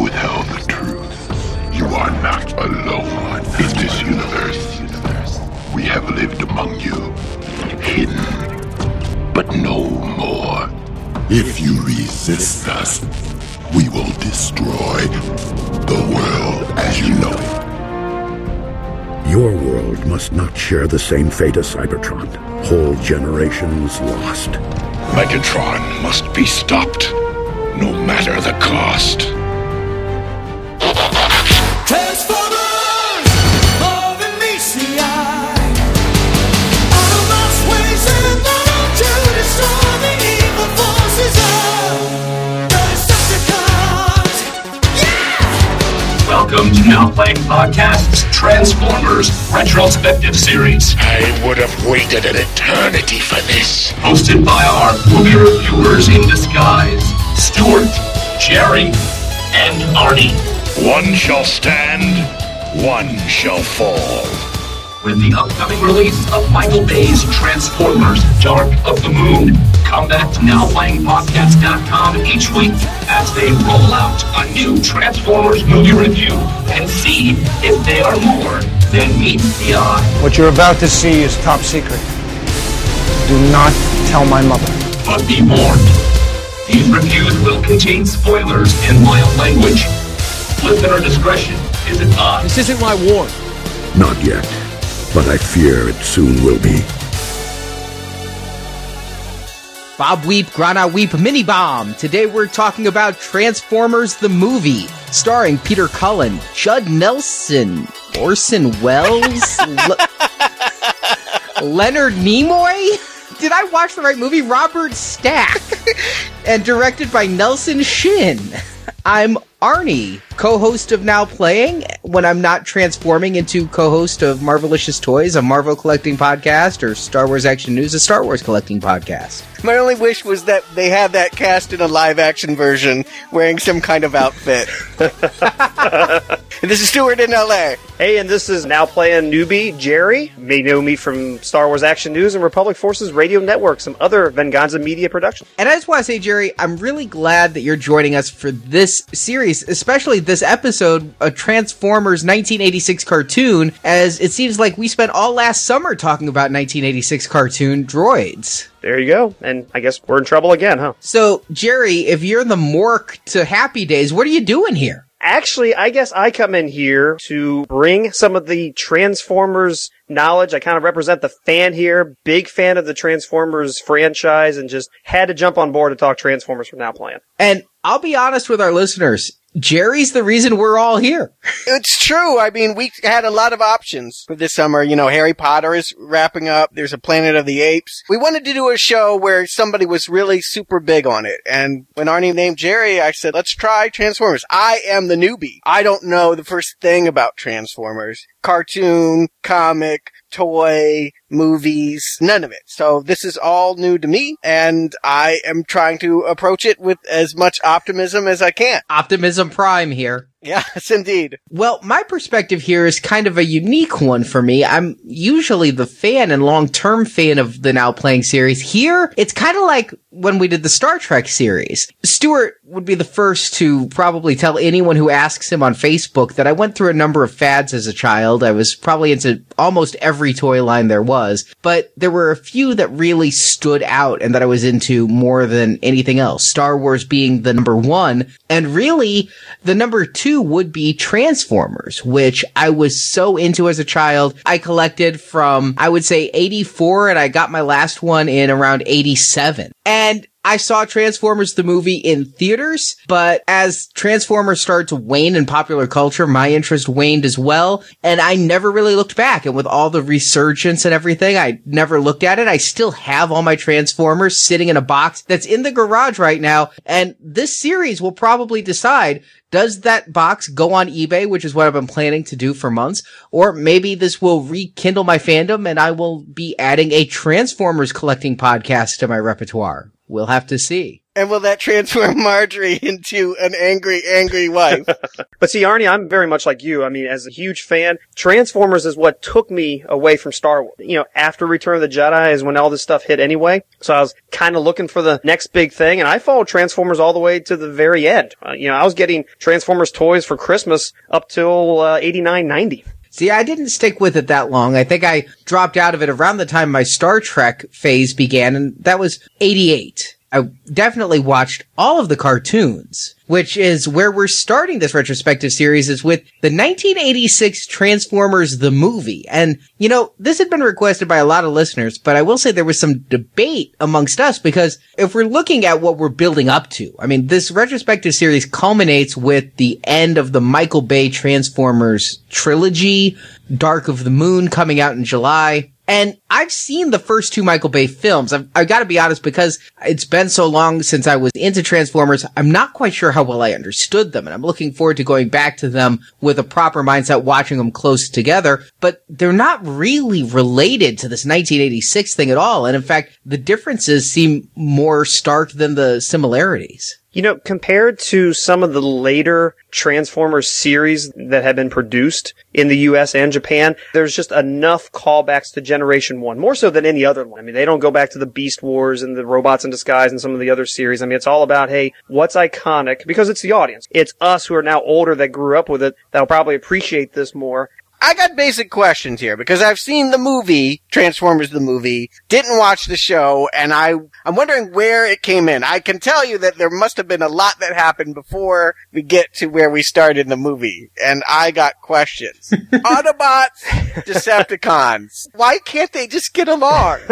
withheld the truth. You are not alone in this universe. We have lived among you, hidden, but no more. If you resist us, we will destroy the world as you know it. Your world must not share the same fate as Cybertron. Whole generations lost. Megatron must be stopped, no matter the cost. Now Playing Podcast's Transformers Retrospective Series, I would have waited an eternity for this. hosted by our movie reviewers in disguise, Stuart, Jerry, and Arnie. One shall stand, one shall fall. With the upcoming release of Michael Bay's Transformers Dark of the Moon, come back to NowPlayingPodcast.com each week as they roll out a new Transformers movie review and see if they are more than meets the eye. What you're about to see is top secret. Do not tell my mother. But be warned, these reviews will contain spoilers and mild language. Listener discretion is advised. This isn't my war. Not yet, but I fear it soon will be. Bob Weep, Grana Weep, Mini Bomb. Today we're talking about Transformers the movie, starring Peter Cullen, Judd Nelson, Orson Welles, Le- Leonard Nimoy. Did I watch the right movie? Robert Stack, and directed by Nelson Shin. I'm Arnie, co-host of Now Playing. When I'm not transforming into co-host of Marvelicious Toys, a Marvel collecting podcast, or Star Wars Action News, a Star Wars collecting podcast. My only wish was that they had that cast in a live action version wearing some kind of outfit. this is Stuart in LA. Hey, and this is now playing newbie Jerry. You may know me from Star Wars Action News and Republic Forces Radio Network, some other Venganza media productions. And I just want to say, Jerry, I'm really glad that you're joining us for this series, especially this episode, a Transformers 1986 cartoon, as it seems like we spent all last summer talking about 1986 cartoon droids. There you go. And I guess we're in trouble again, huh? So, Jerry, if you're the Mork to Happy Days, what are you doing here? Actually, I guess I come in here to bring some of the Transformers knowledge. I kind of represent the fan here, big fan of the Transformers franchise, and just had to jump on board to talk Transformers from now playing. And I'll be honest with our listeners, Jerry's the reason we're all here. It's true. I mean, we had a lot of options for this summer. You know, Harry Potter is wrapping up. There's a Planet of the Apes. We wanted to do a show where somebody was really super big on it. And when Arnie named Jerry, I said, let's try Transformers. I am the newbie. I don't know the first thing about Transformers. Cartoon, comic, toy, movies, none of it. So this is all new to me and I am trying to approach it with as much optimism as I can. Optimism Prime here. Yes, indeed. Well, my perspective here is kind of a unique one for me. I'm usually the fan and long-term fan of the now playing series. Here, it's kind of like when we did the Star Trek series. Stuart would be the first to probably tell anyone who asks him on Facebook that I went through a number of fads as a child. I was probably into almost every toy line there was, but there were a few that really stood out and that I was into more than anything else. Star Wars being the number one, and really the number two would be Transformers, which I was so into as a child. I collected from, I would say 84 and I got my last one in around 87. And I saw Transformers the movie in theaters, but as Transformers started to wane in popular culture, my interest waned as well, and I never really looked back. And with all the resurgence and everything, I never looked at it. I still have all my Transformers sitting in a box that's in the garage right now, and this series will probably decide does that box go on eBay, which is what I've been planning to do for months? Or maybe this will rekindle my fandom and I will be adding a Transformers collecting podcast to my repertoire. We'll have to see. And will that transform Marjorie into an angry, angry wife? But see, Arnie, I'm very much like you. I mean, as a huge fan, Transformers is what took me away from Star Wars. You know, after Return of the Jedi is when all this stuff hit anyway. So I was kind of looking for the next big thing, and I followed Transformers all the way to the very end. Uh, you know, I was getting Transformers toys for Christmas up till uh, 89, 90. See, I didn't stick with it that long. I think I dropped out of it around the time my Star Trek phase began, and that was 88. I definitely watched all of the cartoons, which is where we're starting this retrospective series is with the 1986 Transformers the movie. And, you know, this had been requested by a lot of listeners, but I will say there was some debate amongst us because if we're looking at what we're building up to, I mean, this retrospective series culminates with the end of the Michael Bay Transformers trilogy, Dark of the Moon coming out in July. And I've seen the first two Michael Bay films. I've, I've got to be honest because it's been so long since I was into Transformers. I'm not quite sure how well I understood them. And I'm looking forward to going back to them with a proper mindset, watching them close together. But they're not really related to this 1986 thing at all. And in fact, the differences seem more stark than the similarities. You know, compared to some of the later Transformers series that have been produced in the US and Japan, there's just enough callbacks to Generation 1, more so than any other one. I mean, they don't go back to the Beast Wars and the Robots in Disguise and some of the other series. I mean, it's all about, hey, what's iconic? Because it's the audience. It's us who are now older that grew up with it that'll probably appreciate this more. I got basic questions here because I've seen the movie, Transformers the movie, didn't watch the show, and I, I'm wondering where it came in. I can tell you that there must have been a lot that happened before we get to where we started the movie, and I got questions. Autobots, Decepticons. Why can't they just get along?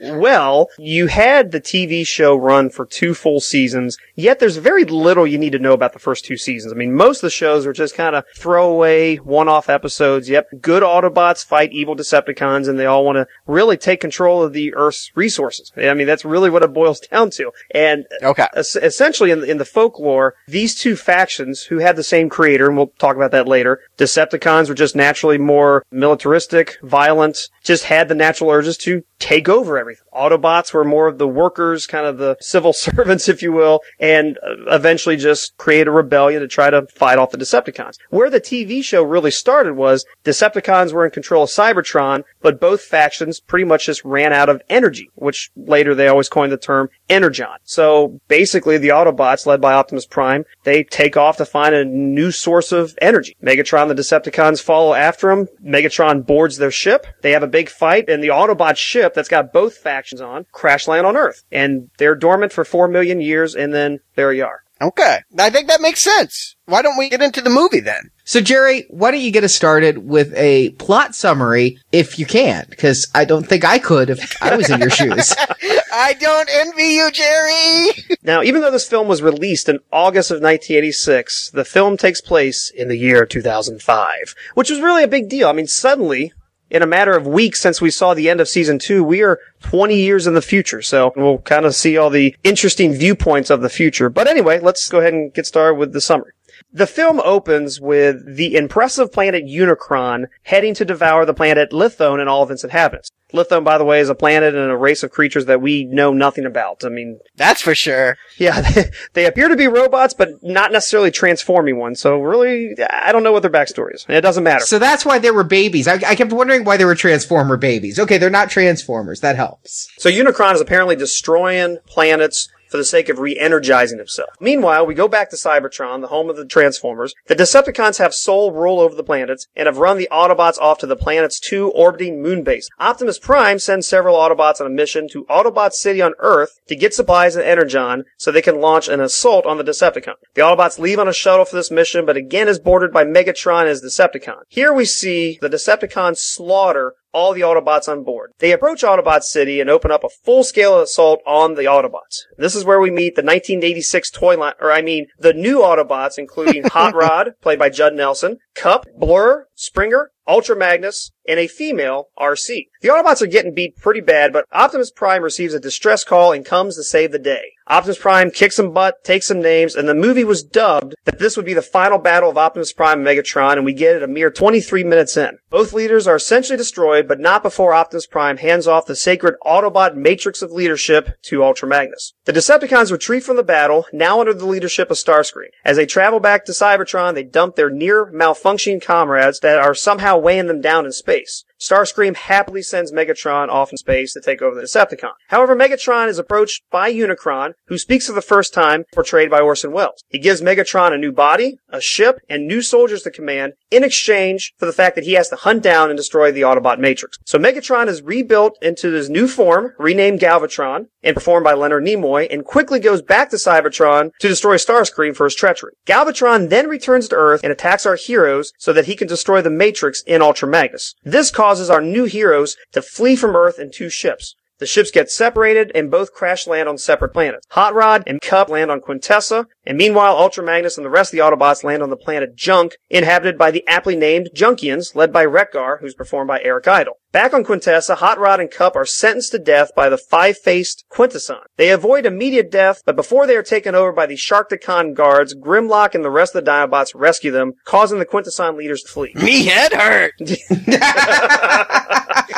Well, you had the TV show run for two full seasons, yet there's very little you need to know about the first two seasons. I mean, most of the shows are just kind of throwaway, one-off episodes. Yep, good Autobots fight evil Decepticons, and they all want to really take control of the Earth's resources. I mean, that's really what it boils down to. And Okay. es- essentially, in, in the folklore, these two factions, who had the same creator, and we'll talk about that later, Decepticons were just naturally more militaristic, violent, just had the natural urges to take over everything. Autobots were more of the workers, kind of the civil servants, if you will, and uh, eventually just create a rebellion to try to fight off the Decepticons. Where the TV show really started was Decepticons were in control of Cybertron, but both factions pretty much just ran out of energy, which later they always coined the term Energon. So basically the Autobots, led by Optimus Prime, they take off to find a new source of energy. Megatron, the Decepticons follow after him. Megatron boards their ship. They have a big fight, and the Autobot ship that's got both factions on crash land on Earth. And they're dormant for four million years, and then there you are. Okay. I think that makes sense. Why don't we get into the movie then? So Jerry, why don't you get us started with a plot summary if you can? Because I don't think I could if I was in your shoes. I don't envy you, Jerry! Now, even though this film was released in August of 1986, the film takes place in the year 2005, which was really a big deal. I mean, suddenly, in a matter of weeks since we saw the end of season two, we are 20 years in the future. So we'll kind of see all the interesting viewpoints of the future. But anyway, let's go ahead and get started with the summary. The film opens with the impressive planet Unicron heading to devour the planet Lithone and all of its inhabitants. Lithone, by the way, is a planet and a race of creatures that we know nothing about. I mean, That's for sure. yeah, they, they appear to be robots, but not necessarily transforming ones. So really, I don't know what their backstory is. It doesn't matter. So that's why they were babies. I, I kept wondering why they were Transformer babies. Okay, they're not Transformers. That helps. So Unicron is apparently destroying planets for the sake of re-energizing himself. Meanwhile, we go back to Cybertron, the home of the Transformers. The Decepticons have sole rule over the planets and have run the Autobots off to the planet's two orbiting moon base. Optimus Prime sends several Autobots on a mission to Autobot City on Earth to get supplies and Energon so they can launch an assault on the Decepticon. The Autobots leave on a shuttle for this mission, but again is boarded by Megatron as Decepticon. Here we see the Decepticons slaughter all the Autobots on board. They approach Autobot City and open up a full-scale assault on the Autobots. This is where we meet the 1986 toy line, or I mean, the new Autobots, including Hot Rod, played by Judd Nelson, Kup, Blurr, Springer, Ultra Magnus, and a female Arcee. The Autobots are getting beat pretty bad, but Optimus Prime receives a distress call and comes to save the day. Optimus Prime kicks some butt, takes some names, and the movie was dubbed that this would be the final battle of Optimus Prime and Megatron, and we get it a mere 23 minutes in. Both leaders are essentially destroyed, but not before Optimus Prime hands off the sacred Autobot matrix of leadership to Ultra Magnus. The Decepticons retreat from the battle, now under the leadership of Starscream. As they travel back to Cybertron, they dump their near malfunctioning comrades that are somehow weighing them down in space place Starscream happily sends Megatron off in space to take over the Decepticon. However, Megatron is approached by Unicron, who speaks for the first time, portrayed by Orson Welles. He gives Megatron a new body, a ship, and new soldiers to command in exchange for the fact that he has to hunt down and destroy the Autobot Matrix. So Megatron is rebuilt into his new form, renamed Galvatron, and performed by Leonard Nimoy, and quickly goes back to Cybertron to destroy Starscream for his treachery. Galvatron then returns to Earth and attacks our heroes so that he can destroy the Matrix in Ultra Magnus. This causes our new heroes to flee from Earth in two ships. The ships get separated and both crash land on separate planets. Hot Rod and Kup land on Quintessa, and meanwhile Ultra Magnus and the rest of the Autobots land on the planet Junk, inhabited by the aptly named Junkions, led by Wreck-Gar, who's performed by Eric Idle. Back on Quintessa, Hot Rod and Kup are sentenced to death by the five-faced Quintesson. They avoid immediate death, but before they are taken over by the Sharkticon guards, Grimlock and the rest of the Dinobots rescue them, causing the Quintesson leaders to flee. Me head hurt.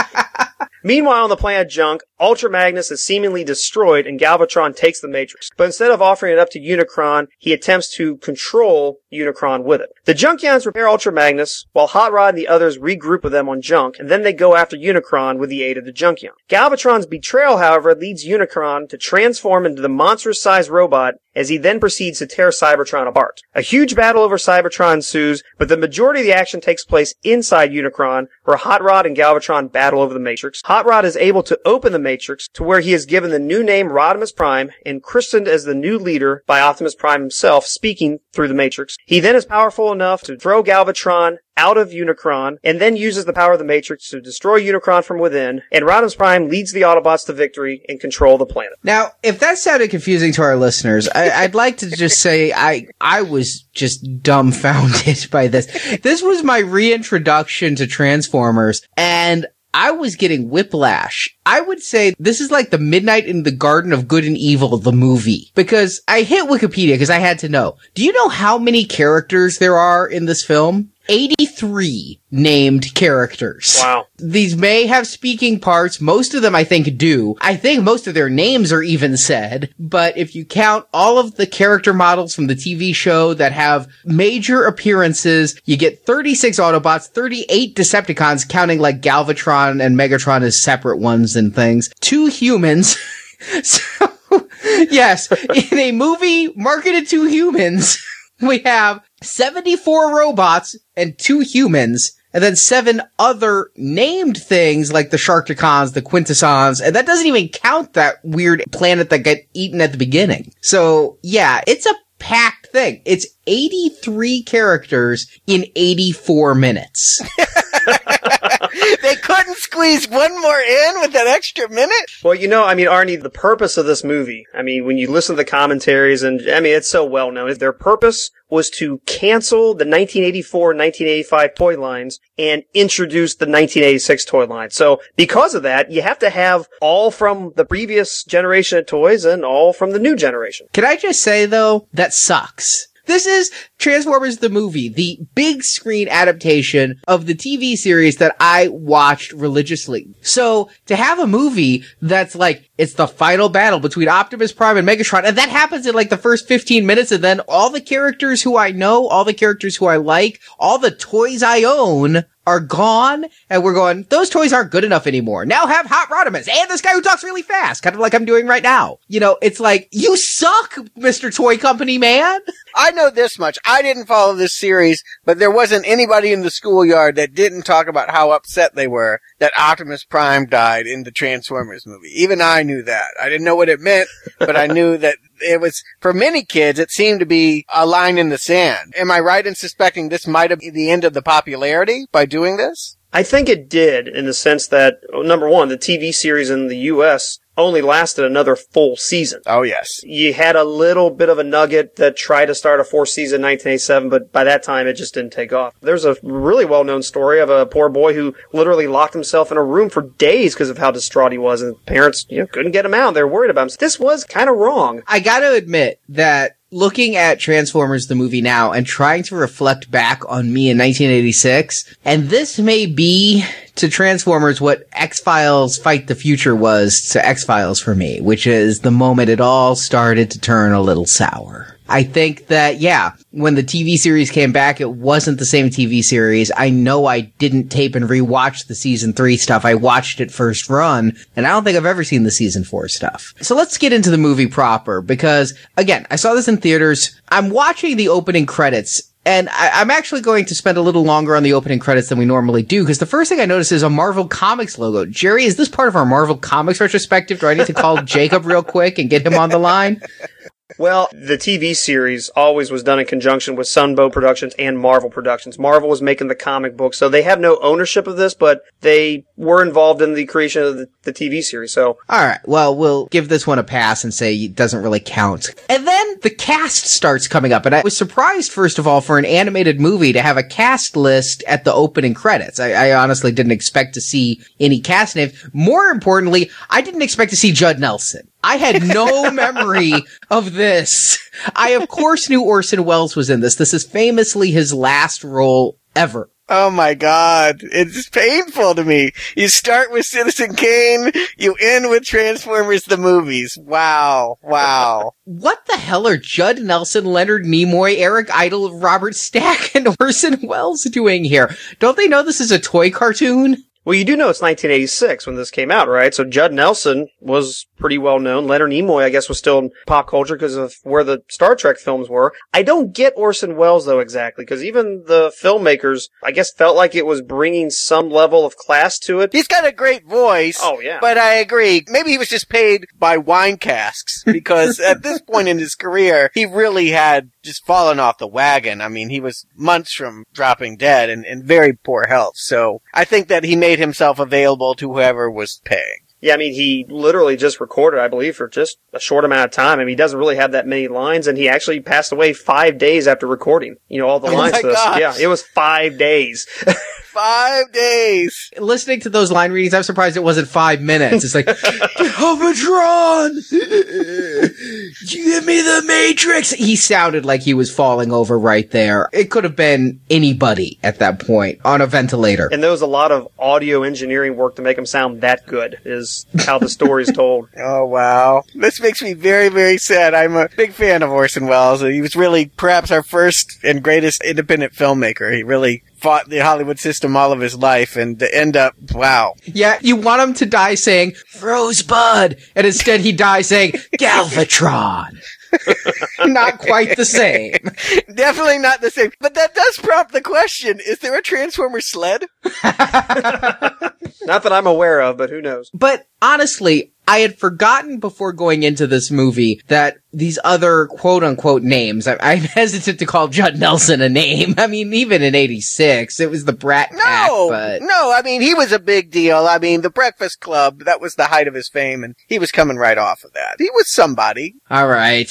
Meanwhile, on the planet Junk, Ultra Magnus is seemingly destroyed and Galvatron takes the Matrix. But instead of offering it up to Unicron, he attempts to control Unicron with it. The Junkions repair Ultra Magnus, while Hot Rod and the others regroup with them on Junk, and then they go after Unicron with the aid of the Junkion. Galvatron's betrayal, however, leads Unicron to transform into the monstrous-sized robot as he then proceeds to tear Cybertron apart. A huge battle over Cybertron ensues, but the majority of the action takes place inside Unicron, where Hot Rod and Galvatron battle over the Matrix. Hot Rod is able to open the Matrix to where he is given the new name Rodimus Prime and christened as the new leader by Optimus Prime himself, speaking through the Matrix. He then is powerful enough to throw Galvatron out of Unicron and then uses the power of the Matrix to destroy Unicron from within, and Rodimus Prime leads the Autobots to victory and control the planet. Now, if that sounded confusing to our listeners, I, I'd like to just say I I was just dumbfounded by this. This was my reintroduction to Transformers, and I was getting whiplash. I would say this is like the Midnight in the Garden of Good and Evil, the movie. Because I hit Wikipedia because I had to know. Do you know how many characters there are in this film? 83 named characters. Wow. These may have speaking parts. Most of them, I think, do. I think most of their names are even said. But if you count all of the character models from the TV show that have major appearances, you get 36 Autobots, 38 Decepticons, counting like Galvatron and Megatron as separate ones and things, two humans. so, yes, in a movie marketed to humans, we have 74 robots and two humans, and then seven other named things like the Sharkticons, the Quintessons, and that doesn't even count that weird planet that got eaten at the beginning. So yeah, it's a packed thing. It's 83 characters in 84 minutes. they couldn't squeeze one more in with that extra minute. Well, you know, I mean, Arnie, the purpose of this movie, I mean, when you listen to the commentaries, and I mean, it's so well known, their purpose was to cancel the 1984-1985 toy lines and introduce the 1986 toy line. So because of that, you have to have all from the previous generation of toys and all from the new generation. Can I just say though, that sucks. This is Transformers the movie, the big screen adaptation of the TV series that I watched religiously. So to have a movie that's like, it's the final battle between Optimus Prime and Megatron, and that happens in like the first 15 minutes, and then all the characters who I know, all the characters who I like, all the toys I own are gone, and we're going, those toys aren't good enough anymore. Now have Hot Rodimus and this guy who talks really fast, kind of like I'm doing right now. You know, it's like, you suck, Mr. Toy Company man. I know this much. I didn't follow this series, but there wasn't anybody in the schoolyard that didn't talk about how upset they were that Optimus Prime died in the Transformers movie. Even I knew that. I didn't know what it meant, but I knew that it was, for many kids, it seemed to be a line in the sand. Am I right in suspecting this might have been the end of the popularity by doing this? I think it did in the sense that, oh, number one, the TV series in the US only lasted another full season. Oh yes. You had a little bit of a nugget that tried to start a fourth season in 1987, but by that time it just didn't take off. There's a really well known story of a poor boy who literally locked himself in a room for days because of how distraught he was, and parents you know, couldn't get him out. They were worried about him. This was kind of wrong. I gotta admit that looking at Transformers the movie now and trying to reflect back on me in 1986, and this may be to Transformers what X-Files Fight the Future was to X-Files for me, which is the moment it all started to turn a little sour. I think that, yeah, when the TV series came back, it wasn't the same TV series. I know I didn't tape and rewatch the season three stuff. I watched it first run, and I don't think I've ever seen the season four stuff. So let's get into the movie proper, because again, I saw this in theaters. I'm watching the opening credits and I, am actually going to spend a little longer on the opening credits than we normally do because the first thing I notice is a Marvel Comics logo. Jerry, is this part of our Marvel Comics retrospective? Do I need to call Jacob real quick and get him on the line? Well, the TV series always was done in conjunction with Sunbow Productions and Marvel Productions. Marvel was making the comic book, so they have no ownership of this, but they were involved in the creation of the, the TV series. So, all right, well, we'll give this one a pass and say it doesn't really count. And then the cast starts coming up, and I was surprised, first of all, for an animated movie to have a cast list at the opening credits. I, I honestly didn't expect to see any cast names. More importantly, I didn't expect to see Judd Nelson. I had no memory of this. I of course knew Orson Welles was in this. This is famously his last role ever. Oh my god. It's painful to me. You start with Citizen Kane, you end with Transformers the movies. Wow. Wow. what the hell are Judd Nelson, Leonard Nimoy, Eric Idle, Robert Stack, and Orson Welles doing here? Don't they know this is a toy cartoon? Well, you do know it's 1986 when this came out, right? So Judd Nelson was pretty well known. Leonard Nimoy, I guess, was still in pop culture because of where the Star Trek films were. I don't get Orson Welles though exactly because even the filmmakers, I guess, felt like it was bringing some level of class to it. He's got a great voice. Oh, yeah. But I agree. Maybe he was just paid by wine casks because at this point in his career, he really had just fallen off the wagon. I mean, he was months from dropping dead and in very poor health. So I think that he made himself available to whoever was paying. Yeah, I mean, he literally just recorded, I believe, for just a short amount of time. I mean, he doesn't really have that many lines, and he actually passed away five days after recording. You know, all the Oh lines my gosh. Yeah, it was five days. Five days. Listening to those line readings, I'm surprised it wasn't five minutes. It's like, Hovatron! Give me the Matrix! He sounded like he was falling over right there. It could have been anybody at that point on a ventilator. and there was a lot of audio engineering work to make him sound that good, is how the story's told. Oh wow. This makes me very, very sad. I'm a big fan of Orson Welles. He was really perhaps our first and greatest independent filmmaker. He really fought the Hollywood system all of his life and to end up, wow. Yeah, you want him to die saying Rosebud, and instead he dies saying Galvatron. Not quite the same. Definitely not the same. But that does prompt the question, is there a Transformer sled? Not that I'm aware of, but who knows? But honestly, I had forgotten before going into this movie that these other quote unquote names, I, I'm hesitant to call Judd Nelson a name. I mean, even in 86, it was the Brat Pack, No, but no, I mean, he was a big deal. I mean, the Breakfast Club, that was the height of his fame and he was coming right off of that. He was somebody. all right.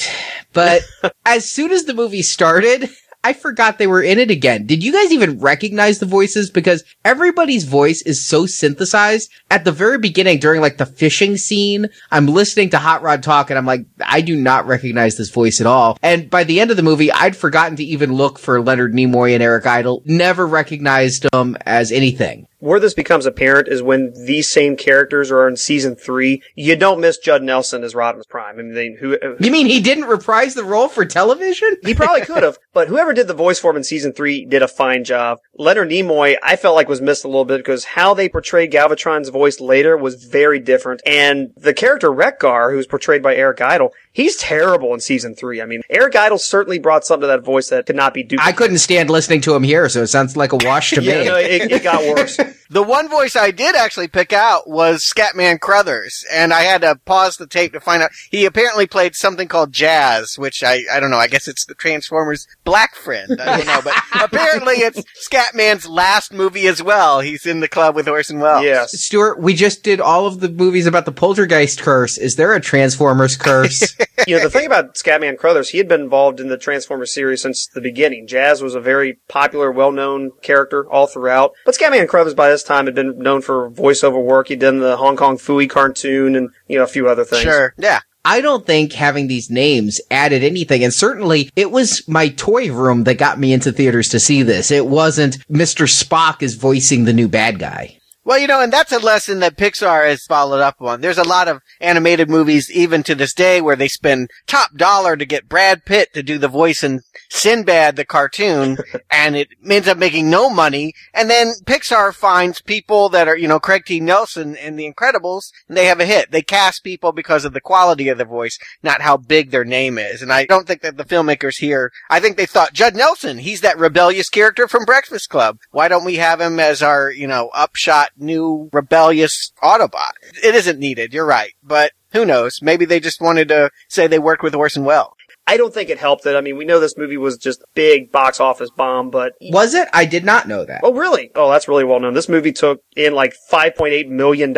But as soon as the movie started, I forgot they were in it again. Did you guys even recognize the voices? Because everybody's voice is so synthesized. At the very beginning, during like the fishing scene, I'm listening to Hot Rod talk and I'm like, I do not recognize this voice at all. And by the end of the movie, I'd forgotten to even look for Leonard Nimoy and Eric Idle. Never recognized them as anything. Where this becomes apparent is when these same characters are in season three. You don't miss Judd Nelson as Rodimus Prime. I mean, they, who, You mean he didn't reprise the role for television? He probably could have, but whoever did the voice for him in season three did a fine job. Leonard Nimoy, I felt like was missed a little bit because how they portrayed Galvatron's voice later was very different. And the character Wreck-Gar, who's portrayed by Eric Idle, he's terrible in season three. I mean, Eric Idle certainly brought something to that voice that could not be duplicated. I couldn't stand listening to him here, so it sounds like a wash to Yeah, me. no, it, it got worse. The one voice I did actually pick out was Scatman Crothers, and I had to pause the tape to find out he apparently played something called Jazz, which I I don't know. I guess it's the Transformers black friend. I don't know, but apparently it's Scatman's last movie as well. He's in the club with Orson Welles. Yes. Stuart, we just did all of the movies about the poltergeist curse. Is there a Transformers curse? You know, the thing about Scatman Crothers, he had been involved in the Transformers series since the beginning. Jazz was a very popular, well-known character all throughout. But Scatman Crothers by this time had been known for voiceover work. He'd done the Hong Kong Phooey cartoon and, you know, a few other things. Sure. Yeah. I don't think having these names added anything. And certainly it was my toy room that got me into theaters to see this. It wasn't Mr. Spock is voicing the new bad guy. Well, you know, and that's a lesson that Pixar has followed up on. There's a lot of animated movies, even to this day, where they spend top dollar to get Brad Pitt to do the voice in Sinbad, the cartoon, and it ends up making no money. And then Pixar finds people that are, you know, Craig T. Nelson in The Incredibles, and they have a hit. They cast people because of the quality of the voice, not how big their name is. And I don't think that the filmmakers here, I think they thought, Judd Nelson, he's that rebellious character from Breakfast Club. Why don't we have him as our, you know, upshot new rebellious Autobot? It isn't needed. You're right. But who knows? Maybe they just wanted to say they worked with Orson Welles. I don't think it helped it. I mean, we know this movie was just a big box office bomb, but Was it? I did not know that. Oh, really? Oh, that's really well known. This movie took in like $5.8 million.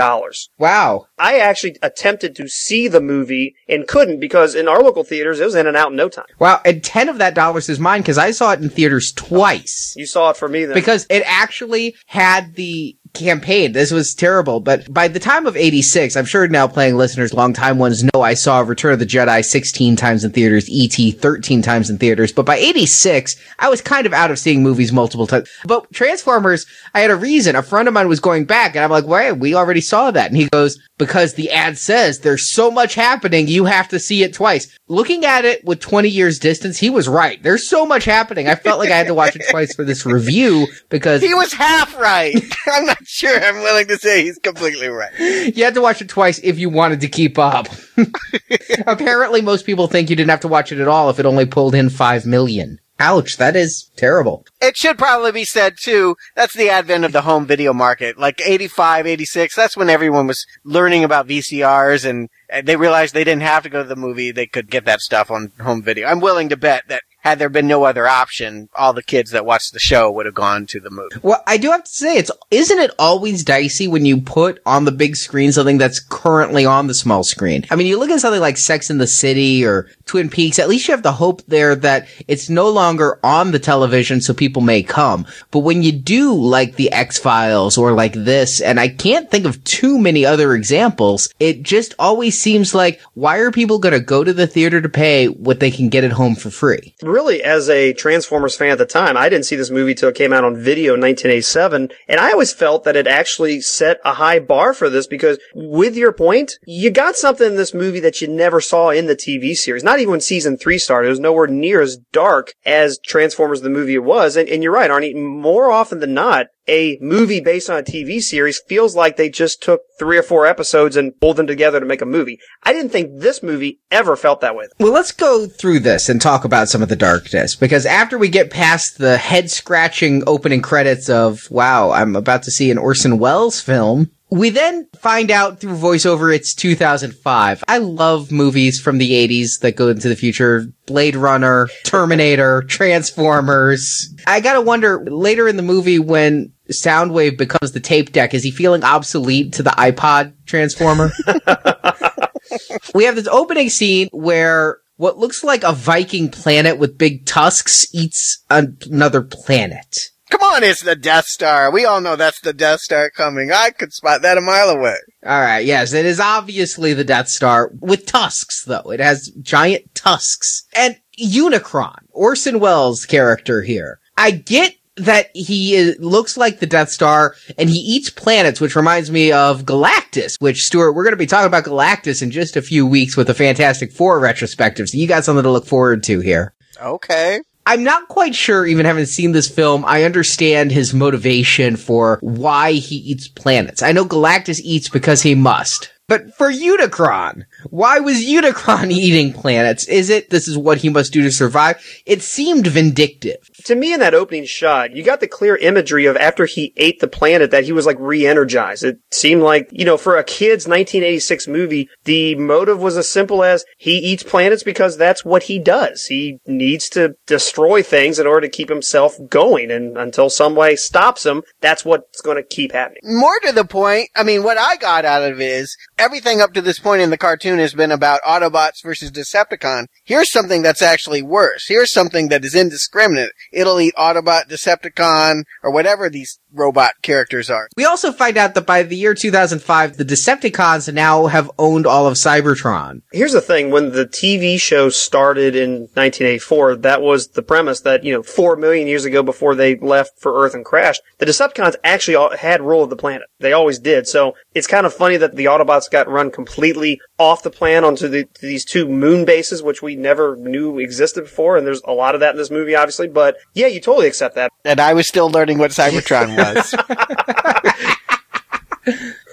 Wow. I actually attempted to see the movie and couldn't because in our local theaters, it was in and out in no time. Wow. And 10 of that dollars is mine because I saw it in theaters twice. You saw it for me then. because it actually had the campaign. This was terrible, but by the time of 86, I'm sure now playing listeners, longtime ones know I saw Return of the Jedi 16 times in theaters, E.T. 13 times in theaters, but by 86, I was kind of out of seeing movies multiple times. But Transformers, I had a reason. A friend of mine was going back and I'm like, wait, we already saw that. And he goes, because the ad says there's so much happening, you have to see it twice. Looking at it with 20 years distance, he was right. There's so much happening. I felt like I had to watch it twice for this review because He was half right. I'm not sure I'm willing to say he's completely right. you had to watch it twice if you wanted to keep up. Apparently, most people think you didn't have to watch it at all if it only pulled in 5 million. Ouch, that is terrible. It should probably be said too, that's the advent of the home video market. Like 85, 86, that's when everyone was learning about VCRs and they realized they didn't have to go to the movie, they could get that stuff on home video. I'm willing to bet that had there been no other option, all the kids that watched the show would have gone to the movie. Well, I do have to say, it's isn't it always dicey when you put on the big screen something that's currently on the small screen? I mean, you look at something like Sex in the City or Twin Peaks. At least you have the hope there that it's no longer on the television, so people may come. But when you do like the X Files or like this, and I can't think of too many other examples, it just always seems like why are people going to go to the theater to pay what they can get at home for free? Really, as a Transformers fan at the time, I didn't see this movie till it came out on video in 1987, and I always felt that it actually set a high bar for this because, with your point, you got something in this movie that you never saw in the TV series. Not even when season three started, it was nowhere near as dark as Transformers the movie was. And, and you're right, Arnie. More often than not, a movie based on a TV series feels like they just took three or four episodes and pulled them together to make a movie. I didn't think this movie ever felt that way. Well, let's go through this and talk about some of the darkness because after we get past the head scratching opening credits of, wow, I'm about to see an Orson Welles film. We then find out through voiceover it's 2005. I love movies from the 80s that go into the future. Blade Runner, Terminator, Transformers. I gotta wonder later in the movie when Soundwave becomes the tape deck, is he feeling obsolete to the iPod transformer? we have this opening scene where what looks like a Viking planet with big tusks eats an- another planet. Come on, it's the Death Star. We all know that's the Death Star coming. I could spot that a mile away. All right, yes, it is obviously the Death Star with tusks, though. It has giant tusks. And Unicron, Orson Welles' character here. I get that he is, looks like the Death Star and he eats planets, which reminds me of Galactus, which Stuart, we're going to be talking about Galactus in just a few weeks with the Fantastic Four retrospective. So you got something to look forward to here. Okay. I'm not quite sure, even having seen this film, I understand his motivation for why he eats planets. I know Galactus eats because he must. But for Unicron, Why was Unicron eating planets? Is it this is what he must do to survive? It seemed vindictive. To me, in that opening shot, you got the clear imagery of after he ate the planet that he was like re-energized. It seemed like, you know, for a kid's 1986 movie, the motive was as simple as he eats planets because that's what he does. He needs to destroy things in order to keep himself going. And until somebody stops him, that's what's going to keep happening. More to the point, I mean, what I got out of it is everything up to this point in the cartoon has been about Autobots versus Decepticon. Here's something that's actually worse. Here's something that is indiscriminate. It'll eat Autobot, Decepticon, or whatever these robot characters are. We also find out that by the year 2005, the Decepticons now have owned all of Cybertron. Here's the thing, when the TV show started in 1984, that was the premise that, you know, four million years ago before they left for Earth and crashed, the Decepticons actually had rule of the planet. They always did. So it's kind of funny that the Autobots got run completely off the plan onto the, these two moon bases, which we never knew existed before. And there's a lot of that in this movie, obviously. But yeah, you totally accept that. And I was still learning what Cybertron was.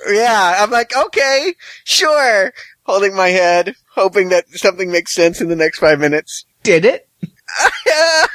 yeah, I'm like, okay, sure. Holding my head, hoping that something makes sense in the next five minutes. Did it?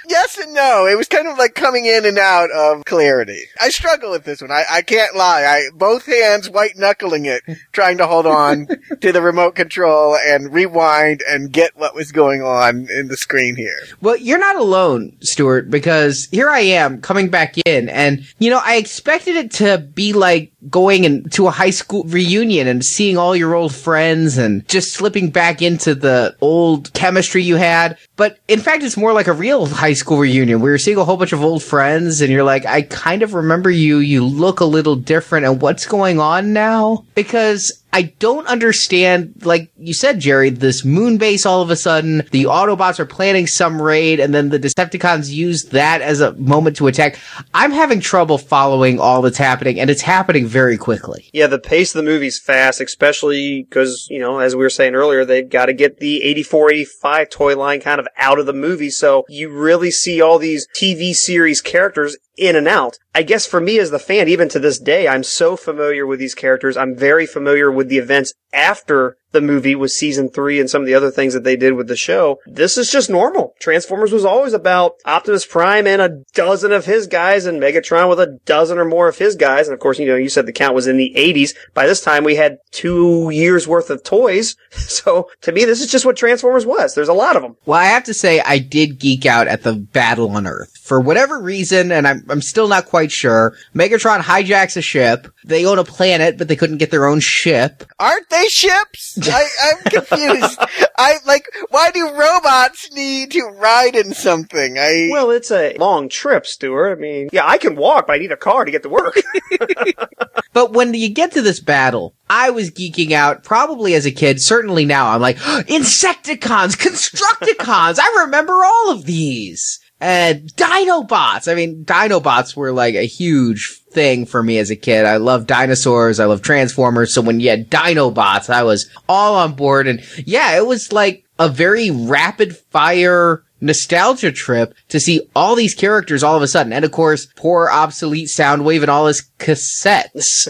yes and no. It was kind of like coming in and out of clarity. I struggle with this one. I, I can't lie. I both hands white knuckling it, trying to hold on to the remote control and rewind and get what was going on in the screen here. Well, you're not alone, Stuart, because here I am coming back in and, you know, I expected it to be like going in, to a high school reunion and seeing all your old friends and just slipping back into the old chemistry you had. But in fact, it's more like a real high school reunion where you're seeing a whole bunch of old friends and you're like, I kind of remember you. You look a little different and what's going on now? Because I don't understand, like you said, Jerry, this moon base all of a sudden, the Autobots are planning some raid, and then the Decepticons use that as a moment to attack. I'm having trouble following all that's happening, and it's happening very quickly. Yeah, the pace of the movie's fast, especially because, you know, as we were saying earlier, they've got to get the 84, 85 toy line kind of out of the movie. So you really see all these TV series characters in and out. I guess for me as the fan, even to this day, I'm so familiar with these characters. I'm very familiar with the events after the movie with season three and some of the other things that they did with the show. This is just normal. Transformers was always about Optimus Prime and a dozen of his guys and Megatron with a dozen or more of his guys. And of course, you know, you said the count was in the 80s. By this time, we had two years worth of toys. So to me, this is just what Transformers was. There's a lot of them. Well, I have to say, I did geek out at the battle on Earth. For whatever reason, and I'm, I'm still not quite sure, Megatron hijacks a ship. They own a planet, but they couldn't get their own ship. Aren't they ships? I, I'm confused. I like, why do robots need to ride in something? I Well, it's a long trip, Stuart. I mean, yeah, I can walk, but I need a car to get to work. But when you get to this battle, I was geeking out probably as a kid. Certainly now I'm like, Insecticons, Constructicons. I remember all of these. And Dinobots. I mean, Dinobots were like a huge thing for me as a kid. I love dinosaurs. I love Transformers. So when you had Dinobots, I was all on board. And yeah, it was like a very rapid fire nostalgia trip to see all these characters all of a sudden. And of course, poor obsolete Soundwave and all his cassettes.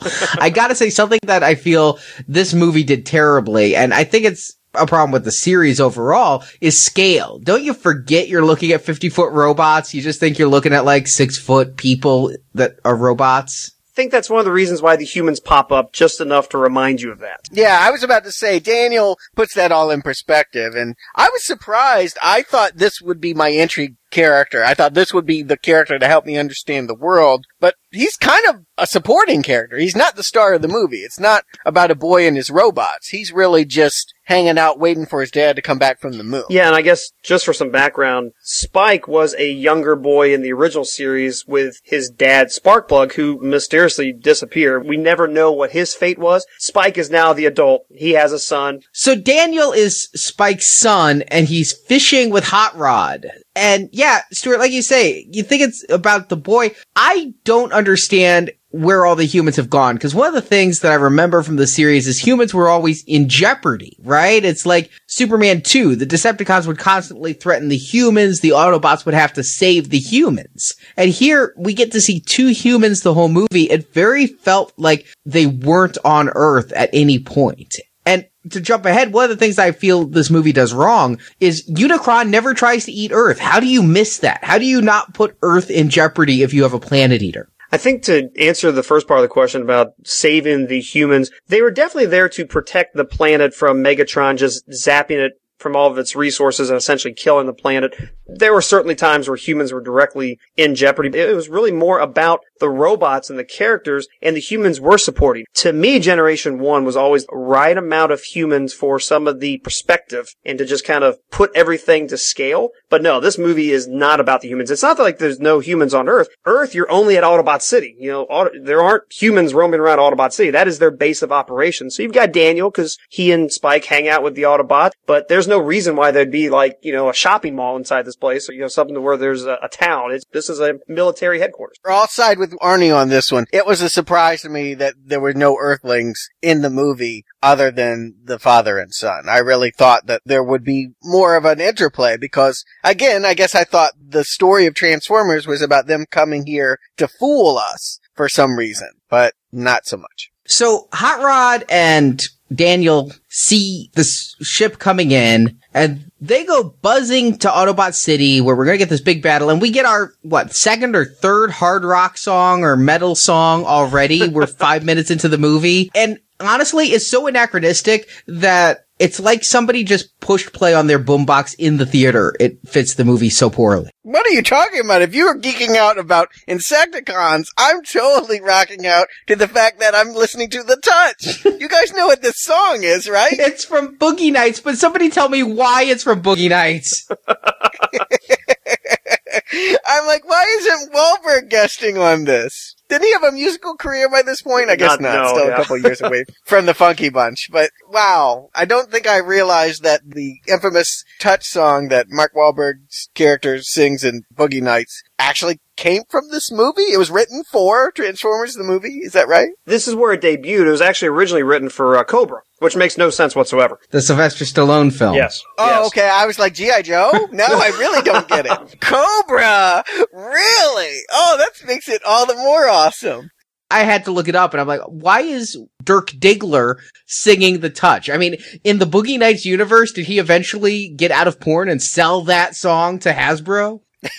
I gotta say something that I feel this movie did terribly, and I think it's a problem with the series overall is scale. Don't you forget you're looking at 50 foot robots. You just think you're looking at like six foot people that are robots. I think that's one of the reasons why the humans pop up just enough to remind you of that. Yeah, I was about to say, Daniel puts that all in perspective, and I was surprised. I thought this would be my entry character. I thought this would be the character to help me understand the world, but he's kind of a supporting character. He's not the star of the movie. It's not about a boy and his robots. He's really just hanging out waiting for his dad to come back from the moon. Yeah, and I guess just for some background, Spike was a younger boy in the original series with his dad Sparkplug, who mysteriously disappeared. We never know what his fate was. Spike is now the adult. He has a son. So Daniel is Spike's son and he's fishing with Hot Rod. And yeah, Stuart, like you say, you think it's about the boy. I don't understand where all the humans have gone. Cause one of the things that I remember from the series is humans were always in jeopardy, right? It's like Superman 2. The Decepticons would constantly threaten the humans. The Autobots would have to save the humans. And here we get to see two humans the whole movie. It very felt like they weren't on Earth at any point. And to jump ahead, one of the things I feel this movie does wrong is Unicron never tries to eat Earth. How do you miss that? How do you not put Earth in jeopardy if you have a planet eater? I think to answer the first part of the question about saving the humans, they were definitely there to protect the planet from Megatron just zapping it from all of its resources and essentially killing the planet. There were certainly times where humans were directly in jeopardy. It was really more about the robots and the characters and the humans were supporting. To me, Generation 1 was always the right amount of humans for some of the perspective and to just kind of put everything to scale. But no, this movie is not about the humans. It's not like there's no humans on Earth. Earth, you're only at Autobot City. You know, Auto- there aren't humans roaming around Autobot City. That is their base of operations. So you've got Daniel because he and Spike hang out with the Autobots, but there's no reason why there'd be like, you know, a shopping mall inside this place or, you know, something where there's a, a town. It's, this is a military headquarters. I'll side with Arnie on this one. It was a surprise to me that there were no Earthlings in the movie other than the father and son. I really thought that there would be more of an interplay because, again, I guess I thought the story of Transformers was about them coming here to fool us for some reason, but not so much. So Hot Rod and Daniel see this ship coming in and they go buzzing to Autobot City where we're going to get this big battle and we get our, what, second or third hard rock song or metal song already. we're five minutes into the movie. And honestly, it's so anachronistic that it's like somebody just pushed play on their boombox in the theater. It fits the movie so poorly. What are you talking about? If you were geeking out about Insecticons, I'm totally rocking out to the fact that I'm listening to The Touch. you guys know what this song is, right? It's from Boogie Nights, but somebody tell me why it's from Boogie Nights. I'm like, why isn't Wahlberg guesting on this? Did he have a musical career by this point? I guess Not- not. no, Still yeah. a couple years away from the Funky Bunch. But wow, I don't think I realized that the infamous touch song that Mark Wahlberg's character sings in Boogie Nights actually came from this movie. It was written for Transformers the movie. Is that right? This is where it debuted. It was actually originally written for uh, Cobra, which makes no sense whatsoever. The Sylvester Stallone film. Yes. Oh, Yes. okay. I was like, G.I. Joe? No, I really don't get it. Cobra! Really? Oh, that makes it all the more awesome. I had to look it up and I'm like, why is Dirk Diggler singing the touch? I mean, in the Boogie Nights universe, did he eventually get out of porn and sell that song to Hasbro?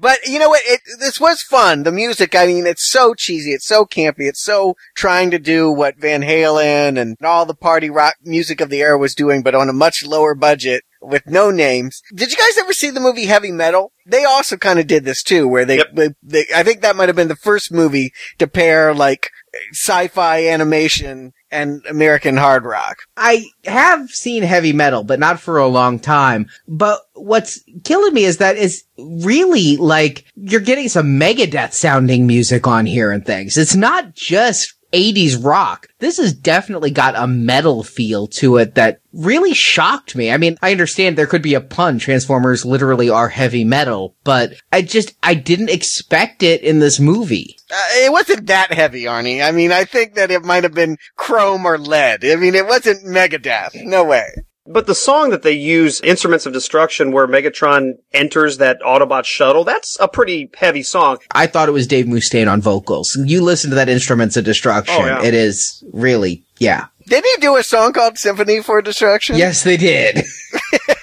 But you know what? It, this was fun. The music, I mean, it's so cheesy. It's so campy. It's so trying to do what Van Halen and all the party rock music of the era was doing, but on a much lower budget with no names. Did you guys ever see the movie Heavy Metal? They also kind of did this too, where they, Yep. they, they, I think that might have been the first movie to pair like sci-fi animation and American hard rock. I have seen heavy metal, but not for a long time. But what's killing me is that it's really like you're getting some Megadeth sounding music on here and things. It's not just 80s rock. This has definitely got a metal feel to it that really shocked me. I mean, I understand there could be a pun. Transformers literally are heavy metal, but I just, I didn't expect it in this movie. Uh, it wasn't that heavy, Arnie. I mean, I think that it might have been chrome or lead. I mean, it wasn't Megadeth. No way. But the song that they use, Instruments of Destruction, where Megatron enters that Autobot shuttle, that's a pretty heavy song. I thought it was Dave Mustaine on vocals. You listen to that Instruments of Destruction. Oh, yeah. It is really, yeah. Did he do a song called Symphony for Destruction? Yes, they did.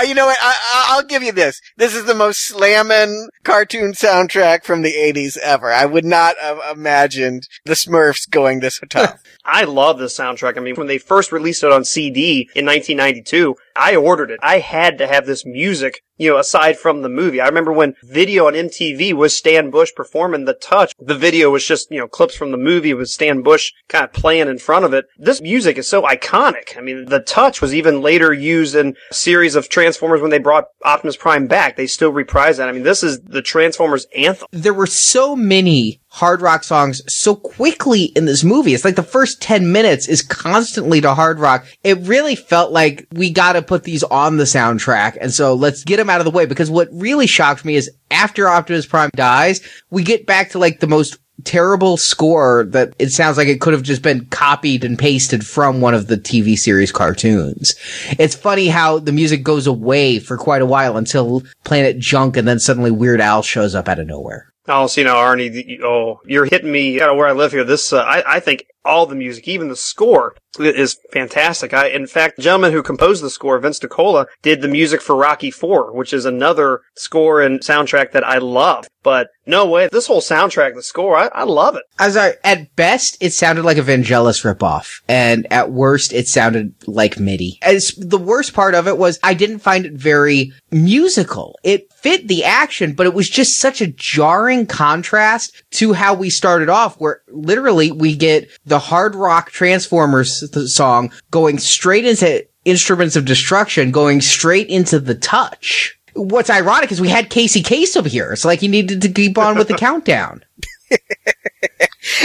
Uh, you know what? I, I, I'll give you this. This is the most slamming cartoon soundtrack from the 80s ever. I would not have imagined the Smurfs going this tough. I love this soundtrack. I mean, when they first released it on CD in 1992, I ordered it. I had to have this music, you know, aside from the movie. I remember when video on MTV was Stan Bush performing The Touch. The video was just, you know, clips from the movie with Stan Bush kind of playing in front of it. This music is so iconic. I mean, The Touch was even later used in a series of Transformers when they brought Optimus Prime back. They still reprise that. I mean, this is the Transformers anthem. there were so many hard rock songs so quickly in this movie. It's like the first 10 minutes is constantly to hard rock. It really felt like we gotta put these on the soundtrack. And so let's get them out of the way because what really shocked me is after Optimus Prime dies, we get back to like the most terrible score that it sounds like it could have just been copied and pasted from one of the TV series cartoons. It's funny how the music goes away for quite a while until Planet Junk and then suddenly Weird Al shows up out of nowhere. Oh, you know, Arnie, oh, you're hitting me out of where I live here. This, uh, I, I think all the music, even the score is fantastic. I, in fact, the gentleman who composed the score, Vince DiCola, did the music for Rocky 4, which is another score and soundtrack that I love. But no way, this whole soundtrack, the score, I, I love it. As I, at best, it sounded like a Vangelis ripoff, and at worst, it sounded like MIDI. As the worst part of it was, I didn't find it very musical. It fit the action, but it was just such a jarring contrast to how we started off, where literally we get the hard rock Transformers song going straight into Instruments of Destruction, going straight into the touch. What's ironic is we had Casey Kasem here. It's like he needed to keep on with the countdown.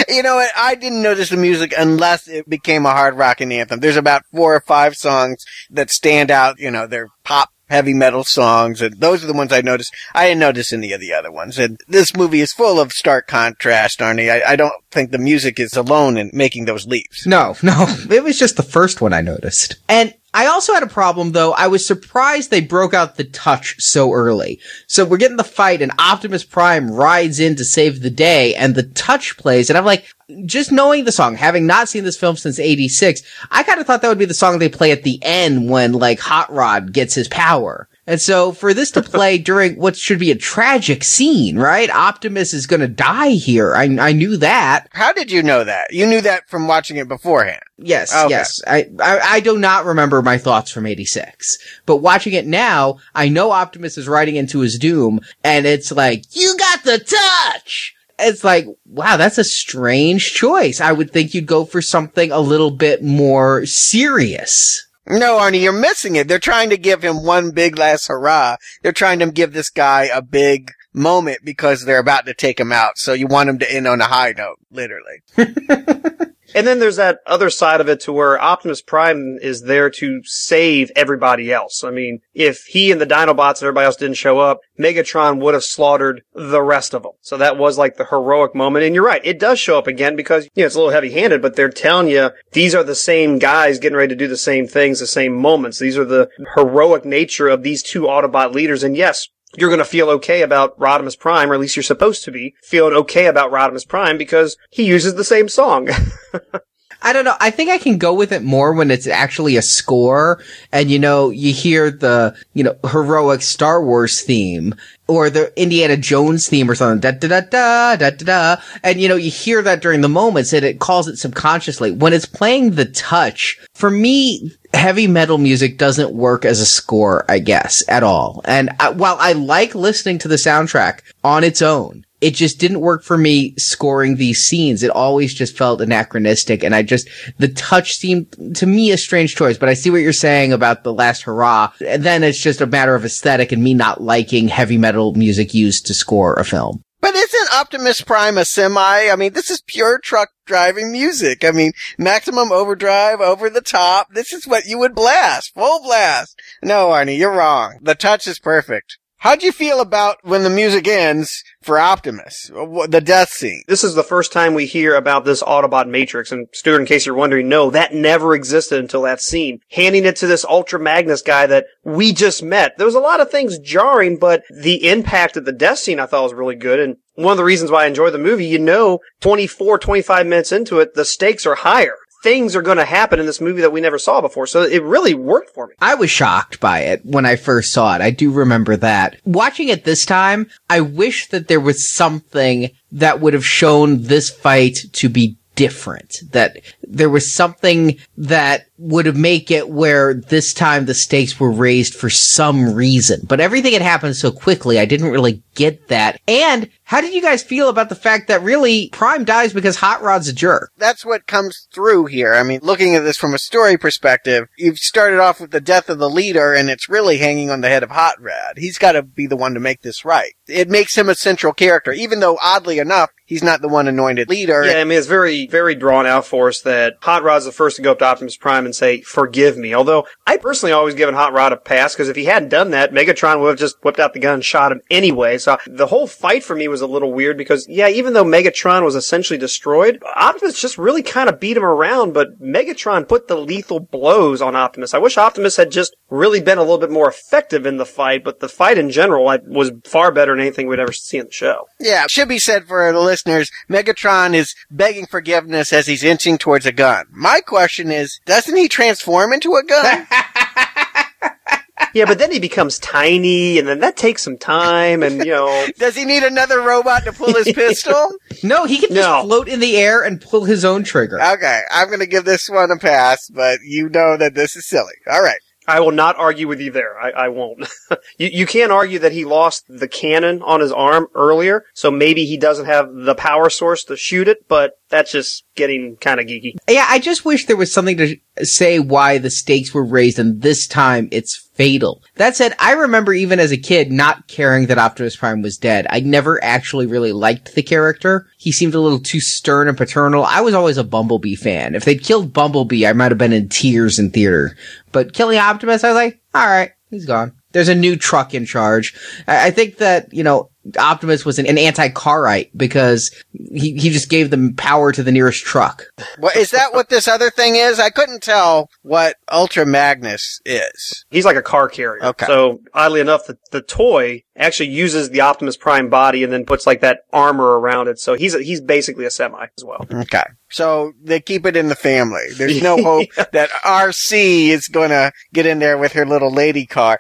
You know what? I didn't notice the music unless it became a hard rocking anthem. There's about four or five songs that stand out. You know, they're pop heavy metal songs, and those are the ones I noticed. I didn't notice any of the other ones. And this movie is full of stark contrast, Arnie. I, I don't think the music is alone in making those leaps. No, no, it was just the first one I noticed. And I also had a problem though. I was surprised they broke out the touch so early. So we're getting the fight and Optimus Prime rides in to save the day and the touch plays. And I'm like, just knowing the song, having not seen this film since 86, I kind of thought that would be the song they play at the end when like Hot Rod gets his power. And so for this to play during what should be a tragic scene, right? Optimus is going to die here. I, I knew that. How did you know that? You knew that from watching it beforehand. Yes, Okay. yes. I, I I do not remember my thoughts from '86, but watching it now, I know Optimus is riding into his doom, and it's like you got the touch. It's like, wow, that's a strange choice. I would think you'd go for something a little bit more serious. No, Arnie, you're missing it. They're trying to give him one big last hurrah. They're trying to give this guy a big moment because they're about to take him out. So you want him to end on a high note, literally. And then there's that other side of it to where Optimus Prime is there to save everybody else. I mean, if he and the Dinobots and everybody else didn't show up, Megatron would have slaughtered the rest of them. So that was like the heroic moment. And you're right, it does show up again because, you know, it's a little heavy handed, but they're telling you these are the same guys getting ready to do the same things, the same moments. These are the heroic nature of these two Autobot leaders. And yes, you're going to feel okay about Rodimus Prime, or at least you're supposed to be feeling okay about Rodimus Prime because he uses the same song. I don't know. I think I can go with it more when it's actually a score and you know, you hear the, you know, heroic Star Wars theme or the Indiana Jones theme or something. Da da da da da da da. And you know, you hear that during the moments and it calls it subconsciously. When it's playing the touch, for me, heavy metal music doesn't work as a score, I guess, at all. And I, while I like listening to the soundtrack on its own, it just didn't work for me scoring these scenes. It always just felt anachronistic. And I just, the touch seemed to me a strange choice, but I see what you're saying about the last hurrah. And then it's just a matter of aesthetic and me not liking heavy metal music used to score a film. But isn't Optimus Prime a semi? I mean, this is pure truck driving music. I mean, maximum overdrive, over the top. This is what you would blast. Full blast. No, Arnie, you're wrong. The touch is perfect. How'd you feel about when the music ends for Optimus? The death scene. this is the first time we hear about this Autobot Matrix. And Stuart, in case you're wondering, no, that never existed until that scene. Handing it to this Ultra Magnus guy that we just met. There was a lot of things jarring, but the impact of the death scene I thought was really good. And one of the reasons why I enjoy the movie, you know, 24, 25 minutes into it, the stakes are higher. Things are going to happen in this movie that we never saw before. So it really worked for me. I was shocked by it when I first saw it. I do remember that. Watching it this time, I wish that there was something that would have shown this fight to be different. That there was something that would make it where this time the stakes were raised for some reason. But everything had happened so quickly, I didn't really get that. And how did you guys feel about the fact that really Prime dies because Hot Rod's a jerk? That's what comes through here. I mean, looking at this from a story perspective, you've started off with the death of the leader and it's really hanging on the head of Hot Rod. He's got to be the one to make this right. It makes him a central character, even though oddly enough, he's not the one anointed leader. Yeah, I mean, it's very, very drawn out for us that Hot Rod's the first to go up to Optimus Prime and say, forgive me. Although, I personally always given Hot Rod a pass, because if he hadn't done that, Megatron would have just whipped out the gun and shot him anyway. So, the whole fight for me was a little weird, because, yeah, even though Megatron was essentially destroyed, Optimus just really kind of beat him around, but Megatron put the lethal blows on Optimus. I wish Optimus had just really been a little bit more effective in the fight, but the fight in general was far better than anything we'd ever see in the show. Yeah, should be said for the listeners, Megatron is begging forgiveness as he's inching towards a gun. My question is, doesn't he transform into a gun? Yeah, but then he becomes tiny, and then that takes some time, and you know. Does he need another robot to pull his pistol? No, he can just float in the air and pull his own trigger. Okay, I'm gonna give this one a pass, but you know that this is silly. Alright. I will not argue with you there. I, I won't. you, you can't argue that he lost the cannon on his arm earlier, so maybe he doesn't have the power source to shoot it, but that's just getting kind of geeky. Yeah, I just wish there was something to say why the stakes were raised and this time it's fatal. That said, I remember even as a kid not caring that Optimus Prime was dead. I never actually really liked the character. He seemed a little too stern and paternal. I was always a Bumblebee fan. If they'd killed Bumblebee, I might have been in tears in theater. But killing Optimus, I was like, alright, he's gone. There's a new truck in charge. I I think that, you know, Optimus was an, an anti-carite because he, he just gave them power to the nearest truck. Well, is that what this other thing is? I couldn't tell what Ultra Magnus is. He's like a car carrier. Okay. So oddly enough, the, the toy actually uses the Optimus Prime body and then puts like that armor around it. So he's a, he's basically a semi as well. Okay. So they keep it in the family. There's no hope that Arcee is gonna get in there with her little lady car.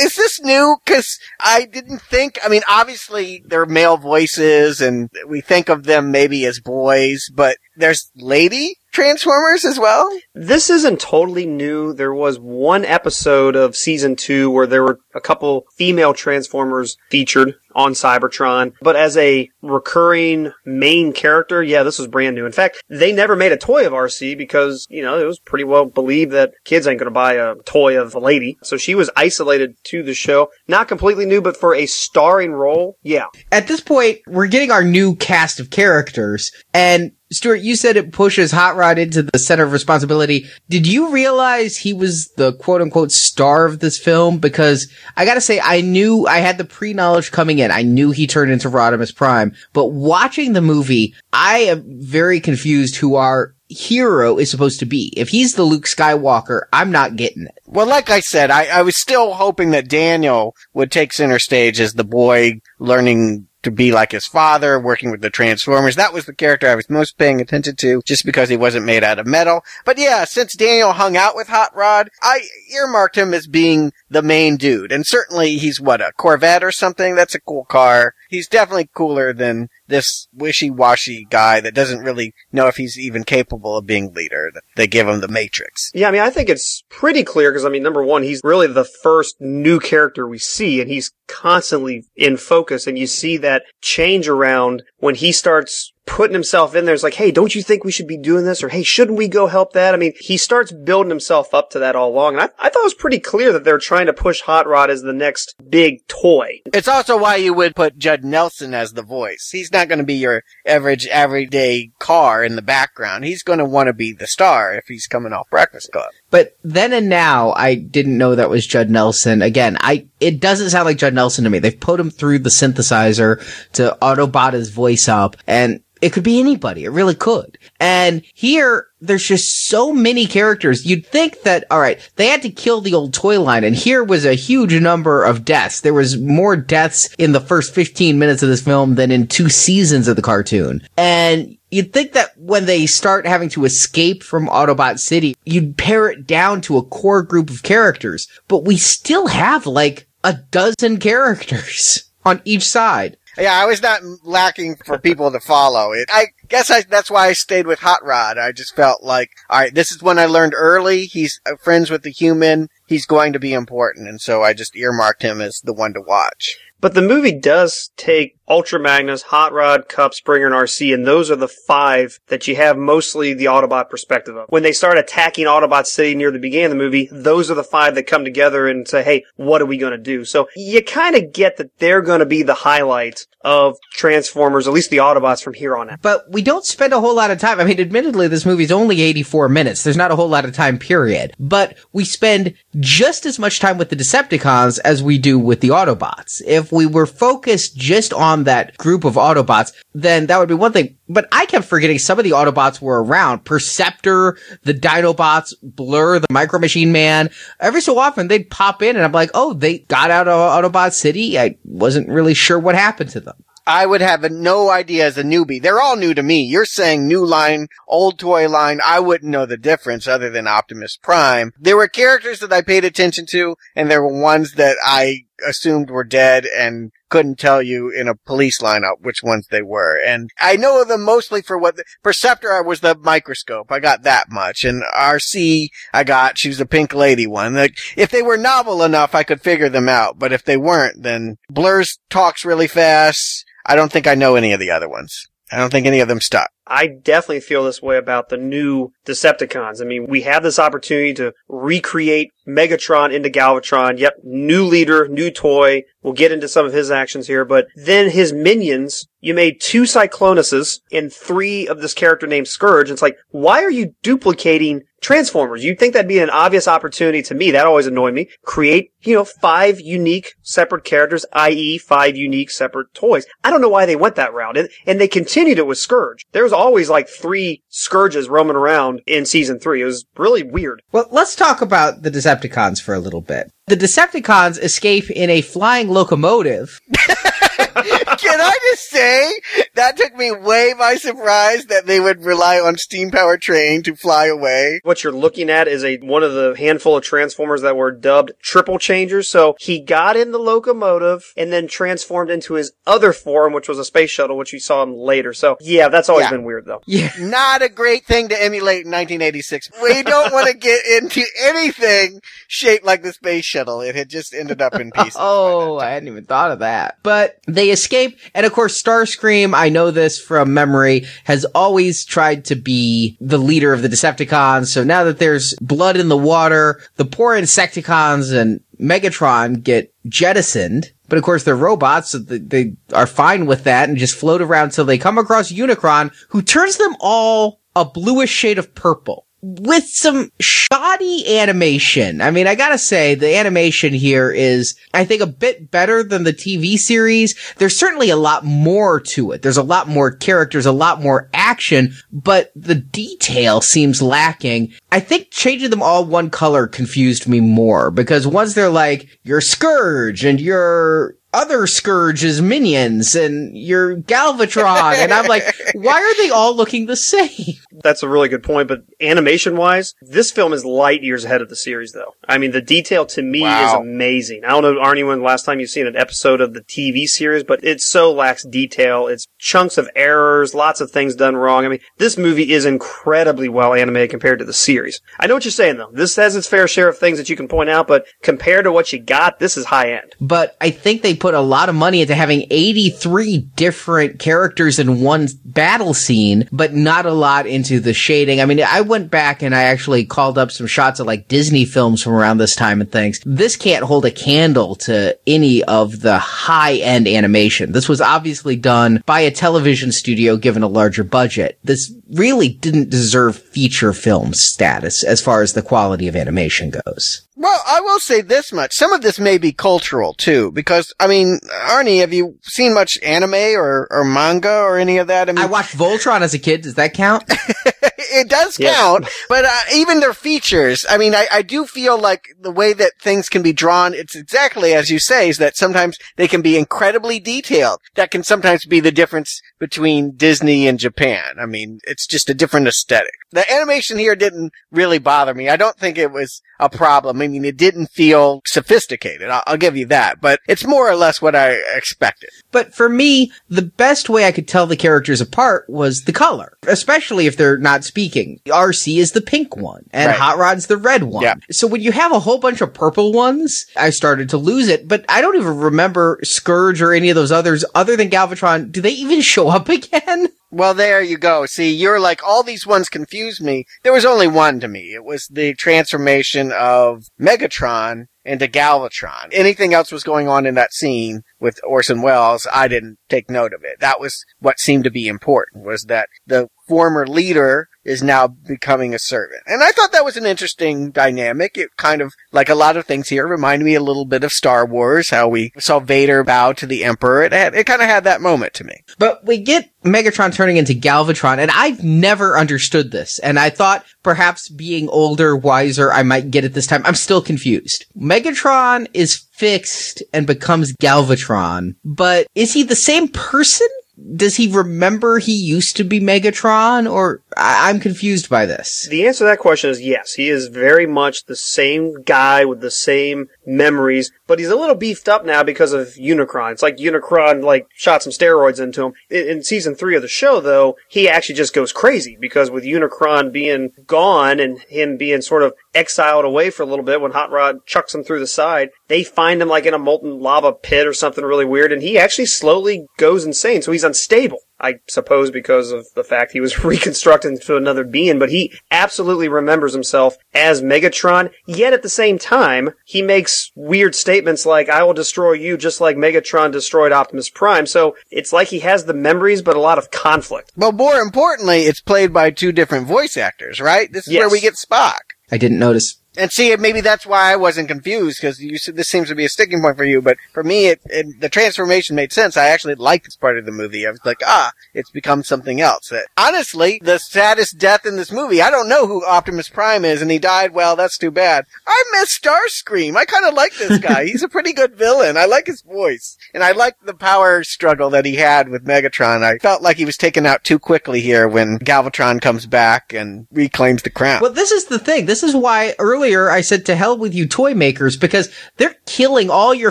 Is this new? Cause I didn't think, I mean, obviously they're male voices and we think of them maybe as boys, but there's lady Transformers as well? This isn't totally new. There was one episode of season two where there were a couple female Transformers featured on Cybertron, but as a recurring main character, yeah, this was brand new. In fact, they never made a toy of Arcee because, you know, it was pretty well believed that kids ain't gonna buy a toy of a lady. So she was isolated to the show. Not completely new, but for a starring role, yeah. at this point, we're getting our new cast of characters. And Stuart, you said it pushes Hot Rod into the center of responsibility. Did you realize he was the quote unquote star of this film? Because I gotta say, I knew I had the pre knowledge coming in. I knew he turned into Rodimus Prime. But watching the movie, I am very confused who our hero is supposed to be. If he's the Luke Skywalker, I'm not getting it. Well, like I said, I, I was still hoping that Daniel would take center stage as the boy learning to be like his father, working with the Transformers. That was the character I was most paying attention to, just because he wasn't made out of metal. But yeah, since Daniel hung out with Hot Rod, I earmarked him as being the main dude. And certainly he's what, a Corvette or something? That's a cool car. He's definitely cooler than this wishy-washy guy that doesn't really know if he's even capable of being leader. They give him the Matrix. Yeah, I mean, I think it's pretty clear because, I mean, number one, he's really the first new character we see, and he's constantly in focus, and you see that change around when he starts putting himself in there. It's like, hey, don't you think we should be doing this? Or, hey, shouldn't we go help that? I mean, he starts building himself up to that all along. And I, I thought it was pretty clear that they're trying to push Hot Rod as the next big toy. It's also why you would put Judd Nelson as the voice. He's not going to be your average, everyday car in the background. He's going to want to be the star if he's coming off Breakfast Club. But then and now, I didn't know that was Judd Nelson. Again, I it doesn't sound like Judd Nelson to me. They've put him through the synthesizer to Autobot his voice up, and it could be anybody. It really could. And here, there's just so many characters. You'd think that, alright, they had to kill the old toy line, and here was a huge number of deaths. There was more deaths in the first 15 minutes of this film than in two seasons of the cartoon. And You'd think that when they start having to escape from Autobot City, you'd pare it down to a core group of characters, but we still have like a dozen characters on each side. Yeah, I was not lacking for people to follow it. I guess I, that's why I stayed with Hot Rod. I just felt like, alright, this is when I learned early. He's uh, friends with the human. He's going to be important. And so I just earmarked him as the one to watch. But the movie does take Ultra Magnus, Hot Rod, Kup, Springer, and Arcee, and those are the five that you have mostly the Autobot perspective of. When they start attacking Autobot City near the beginning of the movie, those are the five that come together and say, hey, what are we going to do? So you kind of get that they're going to be the highlights of Transformers, at least the Autobots from here on out. But we don't spend a whole lot of time. I mean, admittedly, this movie's only 84 minutes. There's not a whole lot of time, period. But we spend just as much time with the Decepticons as we do with the Autobots. If we were focused just on that group of Autobots, then that would be one thing. But I kept forgetting some of the Autobots were around. Perceptor, the Dinobots, Blurr, the Micro Machine Man. Every so often they'd pop in and I'm like, oh, they got out of Autobot City. I wasn't really sure what happened to them. I would have no idea as a newbie. They're all new to me. You're saying new line, old toy line. I wouldn't know the difference other than Optimus Prime. There were characters that I paid attention to and there were ones that I assumed were dead and couldn't tell you in a police lineup which ones they were. And I know them mostly for what the, Perceptor was the microscope. I got that much. And Arcee I got, she was the pink lady one. Like, if they were novel enough, I could figure them out. But if they weren't, then Blurr's talks really fast. I don't think I know any of the other ones. I don't think any of them stuck. I definitely feel this way about the new Decepticons. I mean, we have this opportunity to recreate Megatron into Galvatron. Yep, new leader, new toy. We'll get into some of his actions here, but then his minions, you made two Cyclonuses and three of this character named Scourge. It's like, why are you duplicating Transformers? You'd think that'd be an obvious opportunity to me. That always annoyed me. Create, you know, five unique separate characters, i.e. five unique separate toys. I don't know why they went that route. And, and they continued it with Scourge. There was always like three Scourges roaming around in season three. It was really weird. Well, let's talk about the Decepticons for a little bit. The Decepticons escape in a flying locomotive. Can I just say that took me way by surprise that they would rely on steam powered train to fly away. What you're looking at is a one of the handful of Transformers that were dubbed triple changers. So he got in the locomotive and then transformed into his other form, which was a space shuttle, which you saw him later. So yeah, that's always Yeah. been weird though. Yeah. Not a great thing to emulate in 1986. We don't want to get into anything shaped like the space shuttle. It had just ended up in pieces. Oh, I hadn't even thought of that. But they escape, and of course, Starscream, I know this from memory, has always tried to be the leader of the Decepticons. So now that there's blood in the water, the poor Insecticons and Megatron get jettisoned. But of course, they're robots, so they, are fine with that and just float around till they come across Unicron, who turns them all a bluish shade of purple with some shoddy animation. I mean, I gotta say, the animation here is, I think, a bit better than the TV series. There's certainly a lot more to it. There's a lot more characters, a lot more action, but the detail seems lacking. I think changing them all one color confused me more because once they're like, your Scourge and your other Scourge's minions and your Galvatron, and I'm like, why are they all looking the same? That's a really good point, but animation wise, this film is light years ahead of the series though. I mean, the detail to me Wow. is amazing. I don't know, Arnie, when the last time you've seen an episode of the TV series, but it so lacks detail. It's chunks of errors, lots of things done wrong. I mean, this movie is incredibly well animated compared to the series. I know what you're saying though. This has its fair share of things that you can point out, but compared to what you got, this is high end. but I think they put a lot of money into having 83 different characters in one battle scene, but not a lot into the shading. I mean, I went back and I actually called up some shots of like Disney films from around this time and things. This can't hold a candle to any of the high end animation. This was obviously done by a television studio given a larger budget. This really didn't deserve feature film status as far as the quality of animation goes. Well, I will say this much. Some of this may be cultural too, because, I mean, Arnie, have you seen much anime or, or manga or any of that? I mean, I watched Voltron as a kid. Does that count? it does count, but uh, even their features. I mean, I, I do feel like the way that things can be drawn, it's exactly as you say, is that sometimes they can be incredibly detailed. That can sometimes be the difference between Disney and Japan. I mean, it's just a different aesthetic. The animation here didn't really bother me. I don't think it was a problem. I mean, it didn't feel sophisticated. I'll, I'll give you that, but it's more or less what I expected. But for me, the best way I could tell the characters apart was the color, especially if they're not speaking. Arcee is the pink one, and Right. Hot Rod's the red one. Yeah. So when you have a whole bunch of purple ones, I started to lose it. But I don't even remember Scourge or any of those others other than Galvatron. Do they even show up again? Well, there you go. See, you're like, all these ones confused me. There was only one to me. It was the transformation of Megatron into Galvatron. Anything else was going on in that scene with Orson Welles, I didn't take note of it. That was what seemed to be important, was that the former leader is now becoming a servant. And I thought that was an interesting dynamic. It kind of, like a lot of things here, reminded me a little bit of Star Wars, how we saw Vader bow to the Emperor. It had, it kind of had that moment to me. But we get Megatron turning into Galvatron, and I've never understood this. And I thought perhaps being older, wiser, I might get it this time. I'm still confused. Megatron is fixed and becomes Galvatron, but is he the same person? Does he remember he used to be Megatron, or I- I'm confused by this? The answer to that question is yes. He is very much the same guy with the same memories, but he's a little beefed up now because of Unicron. It's like Unicron like shot some steroids into him. In, in season three of the show, though, he actually just goes crazy because with Unicron being gone and him being sort of exiled away for a little bit when Hot Rod chucks him through the side, they find him like in a molten lava pit or something really weird, and he actually slowly goes insane. So he's unstable. I suppose because of the fact he was reconstructed into another being, but he absolutely remembers himself as Megatron, yet at the same time, he makes weird statements like, I will destroy you just like Megatron destroyed Optimus Prime. So it's like he has the memories, but a lot of conflict. But more importantly, it's played by two different voice actors, right? This is Yes. where we get Spock. I didn't notice. And see, maybe that's why I wasn't confused because you said this seems to be a sticking point for you. But for me, it, it the transformation made sense. I actually liked this part of the movie. I was like, ah, it's become something else. That, honestly, the saddest death in this movie. I don't know who Optimus Prime is, and he died. Well, that's too bad. I miss Starscream. I kind of like this guy. He's a pretty good villain. I like his voice, and I like the power struggle that he had with Megatron. I felt like he was taken out too quickly here when Galvatron comes back and reclaims the crown. Well, this is the thing. This is why earlier I said to hell with you toy makers because they're killing all your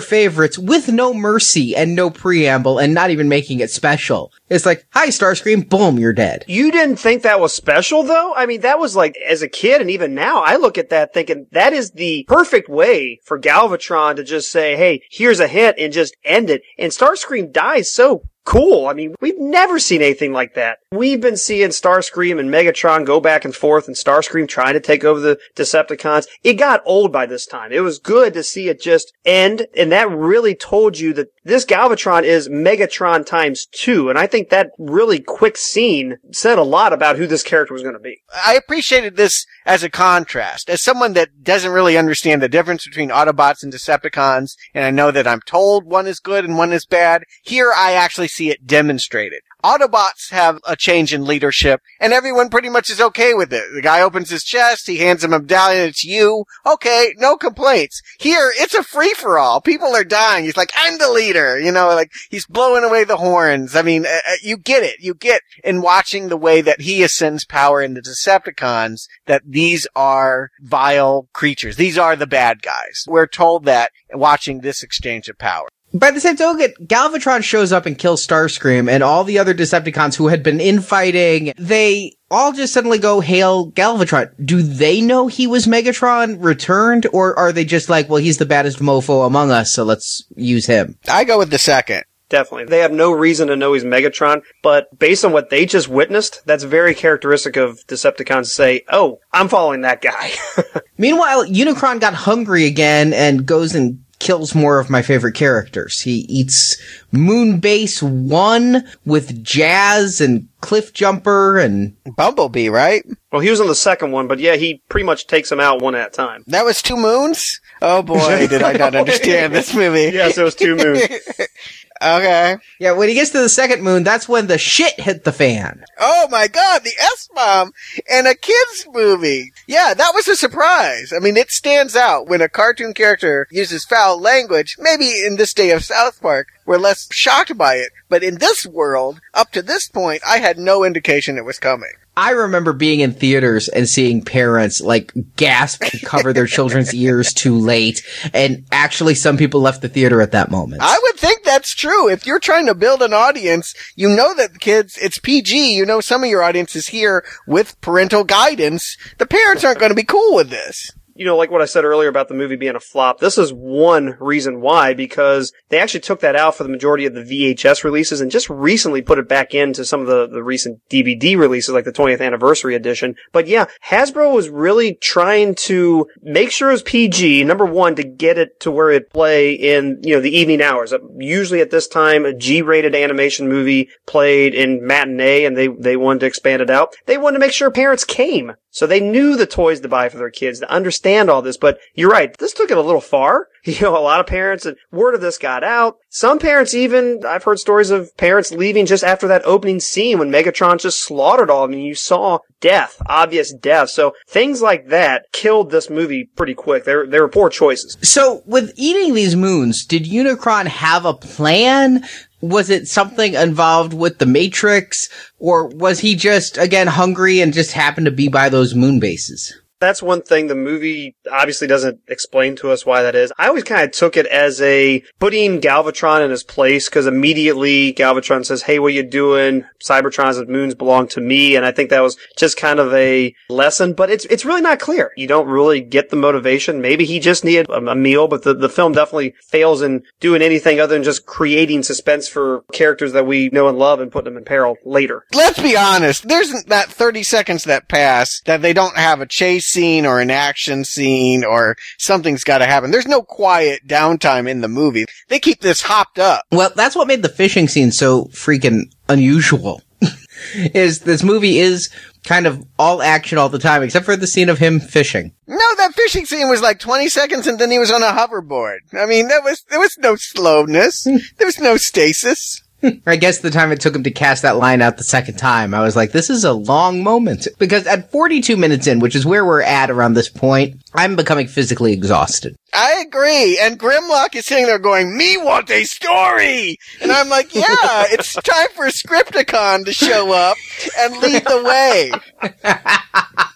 favorites with no mercy and no preamble and not even making it special. It's like, hi Starscream, boom, you're dead. You didn't think that was special though? I mean, that was like, as a kid and even now, I look at that thinking that is the perfect way for Galvatron to just say, hey, here's a hint and just end it. And Starscream dies so cool. I mean, we've never seen anything like that. We've been seeing Starscream and Megatron go back and forth and Starscream trying to take over the Decepticons. It got old by this time. It was good to see it just end. And that really told you that this Galvatron is Megatron times two. And I think that really quick scene said a lot about who this character was going to be. I appreciated this as a contrast. As someone that doesn't really understand the difference between Autobots and Decepticons, and I know that I'm told one is good and one is bad, here I actually see it demonstrated. Autobots have a change in leadership, and everyone pretty much is okay with it. The guy opens his chest, he hands him a medallion, it's you. Okay, no complaints. Here, it's a free-for-all. People are dying. He's like, I'm the leader. You know, like, he's blowing away the horns. I mean, uh, uh, you get it. You get in watching the way that he ascends power in the Decepticons that these are vile creatures. These are the bad guys. We're told that watching this exchange of power. By the same token, Galvatron shows up and kills Starscream and all the other Decepticons who had been infighting, they all just suddenly go hail Galvatron. Do they know he was Megatron returned or are they just like, well, he's the baddest mofo among us, so let's use him? I go with the second. Definitely. They have no reason to know he's Megatron, but based on what they just witnessed, that's very characteristic of Decepticons to say, oh, I'm following that guy. Meanwhile, Unicron got hungry again and goes and kills more of my favorite characters. He eats Moonbase 1 with Jazz and Cliff Jumper and Bumblebee, right? well, he was on the second one, but yeah, he pretty much takes them out one at a time. That was two moons? Oh boy, did I not understand this movie. Yes, it was two moons. Okay. yeah, when he gets to the second moon, that's when the shit hit the fan. Oh my god, the S-bomb in a kid's movie. Yeah, that was a surprise. I mean, it stands out when a cartoon character uses foul language. Maybe in this day of South Park, we're less shocked by it. But in this world, up to this point, I had no indication it was coming. I remember being in theaters and seeing parents like gasp and cover their children's ears too late. And actually some people left the theater at that moment. I would think that's true. If you're trying to build an audience, you know that kids, it's PG. You know some of your audience is here with parental guidance. The parents aren't going to be cool with this. You know, like what I said earlier about the movie being a flop, this is one reason why, because they actually took that out for the majority of the VHS releases and just recently put it back into some of the, the recent DVD releases, like the 20th anniversary edition. But yeah, Hasbro was really trying to make sure it was PG, number one, to get it to where it play in, you know, the evening hours. Uh, Usually at this time, a G-rated animation movie played in matinee and they, they wanted to expand it out. They wanted to make sure parents came. So they knew the toys to buy for their kids to understand all this, but you're right. This took it a little far. You know, a lot of parents, and word of this got out. Some parents even, I've heard stories of parents leaving just after that opening scene when Megatron just slaughtered all of them. You saw death, obvious death. So things like that killed this movie pretty quick. They were, they were poor choices. So, with eating these moons, did Unicron have a plan? Was it something involved with the Matrix? Or was he just, again, hungry and just happened to be by those moon bases? That's one thing the movie obviously doesn't explain to us why that is. I always kind of took it as a putting Galvatron in his place because immediately Galvatron says, Hey, what you doing? Cybertron's and moons belong to me. And I think that was just kind of a lesson, but it's, it's really not clear. You don't really get the motivation. Maybe he just needed a, a meal, but the, the film definitely fails in doing anything other than just creating suspense for characters that we know and love and putting them in peril later. Let's be honest. There's that 30 seconds that pass that they don't have a chase scene or an action scene or something's got to happen. There's no quiet downtime in the movie. They keep this hopped up. Well, that's what made the fishing scene so freaking unusual. is this movie is kind of all action all the time, except for the scene of him fishing. No, that fishing scene was like 20 seconds and then he was on a hoverboard. I mean, there was, there was no slowness. there was no stasis. I guess the time it took him to cast that line out the second time, I was like, this is a long moment. Because at 42 minutes in, which is where we're at around this point, I'm becoming physically exhausted. I agree. And Grimlock is sitting there going, me want a story! And I'm like, yeah, it's time for Scripticon to show up and lead the way.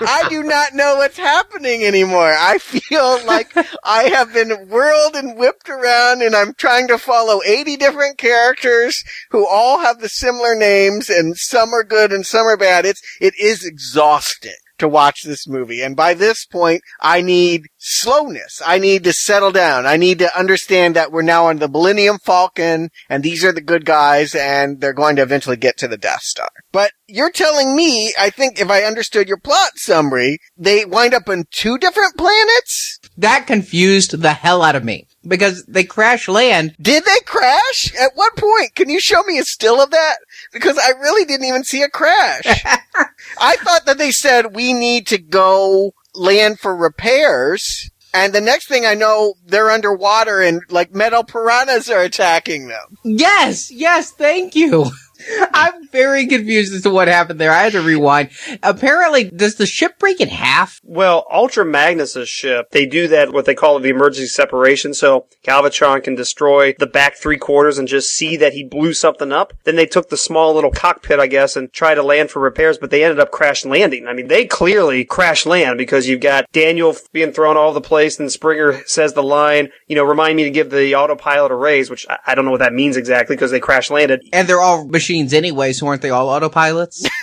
I do not know what's happening anymore. I feel like I have been whirled and whipped around and I'm trying to follow 80 different characters who all have the similar names and some are good and some are bad. It's, it is exhausting to watch this movie. And by this point, I need slowness. I need to settle down. I need to understand that we're now on the Millennium Falcon and these are the good guys and they're going to eventually get to the Death Star. But you're telling me, I think if I understood your plot summary, they wind up on two different planets? That confused the hell out of me. Because they crash land. Did they crash? At what point? Can you show me a still of that? Because I really didn't even see a crash. I thought that they said we need to go land for repairs. And the next thing I know, they're underwater and like metal piranhas are attacking them. Yes, yes, thank you. I'm very confused as to what happened there. I had to rewind. Apparently, does the ship break in half? Well, Ultra Magnus's ship, they do that, what they call the emergency separation, so Galvatron can destroy the back three quarters and just see that he blew something up. Then they took the small little cockpit, I guess, and tried to land for repairs, but they ended up crash landing. I mean, they clearly crash land because you've got Daniel being thrown all over the place and Springer says the line, you know, remind me to give the autopilot a raise, which I, I don't know what that means exactly because they crash landed. And they're all machines anyway, so aren't they all autopilots?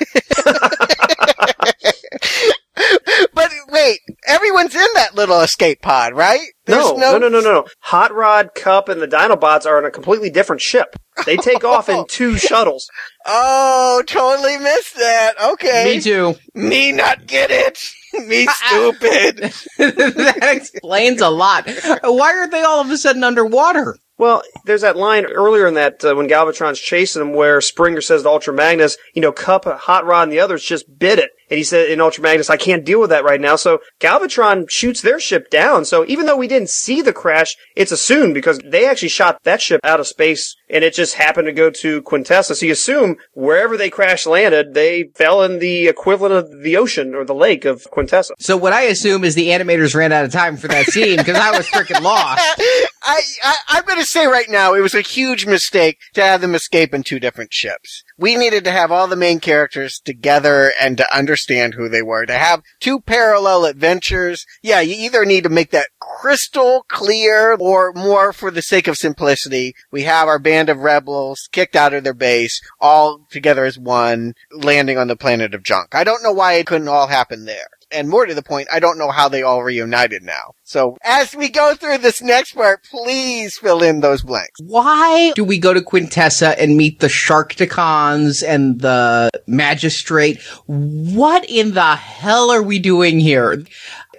But wait, everyone's in that little escape pod, right? No, no, no, no, no. Hot Rod, Kup, and the Dinobots are on a completely different ship. They take off in oh. two shuttles. Oh, totally missed that. Okay. Me too. Me not get it. Me ah, ah. stupid. that explains a lot. Why are they all of a sudden underwater? Well, there's that line earlier in that uh, when Galvatron's chasing him where Springer says to Ultra Magnus, you know, Kup, Hot Rod, and the others just bit it. And he said in Ultra Magnus, I can't deal with that right now. So Galvatron shoots their ship down. So even though we didn't see the crash, it's assumed because they actually shot that ship out of space and it just happened to go to Quintessa. So you assume wherever they crash landed, they fell in the equivalent of the ocean or the lake of Quintessa. So what I assume is the animators ran out of time for that scene because I was freaking lost. I, I I'm going to say right now it was a huge mistake to have them escape in two different ships. We needed to have all the main characters together and to understand who they were. To have two parallel adventures. Yeah, you either need to make that crystal clear or more for the sake of simplicity. We have our band of rebels kicked out of their base all together as one landing on the planet of junk. I don't know why it couldn't all happen there. And more to the point, I don't know how they all reunited now. So as we go through this next part, please fill in those blanks. Why do we go to Quintessa and meet the Sharkticons and the Magistrate? What in the hell are we doing here?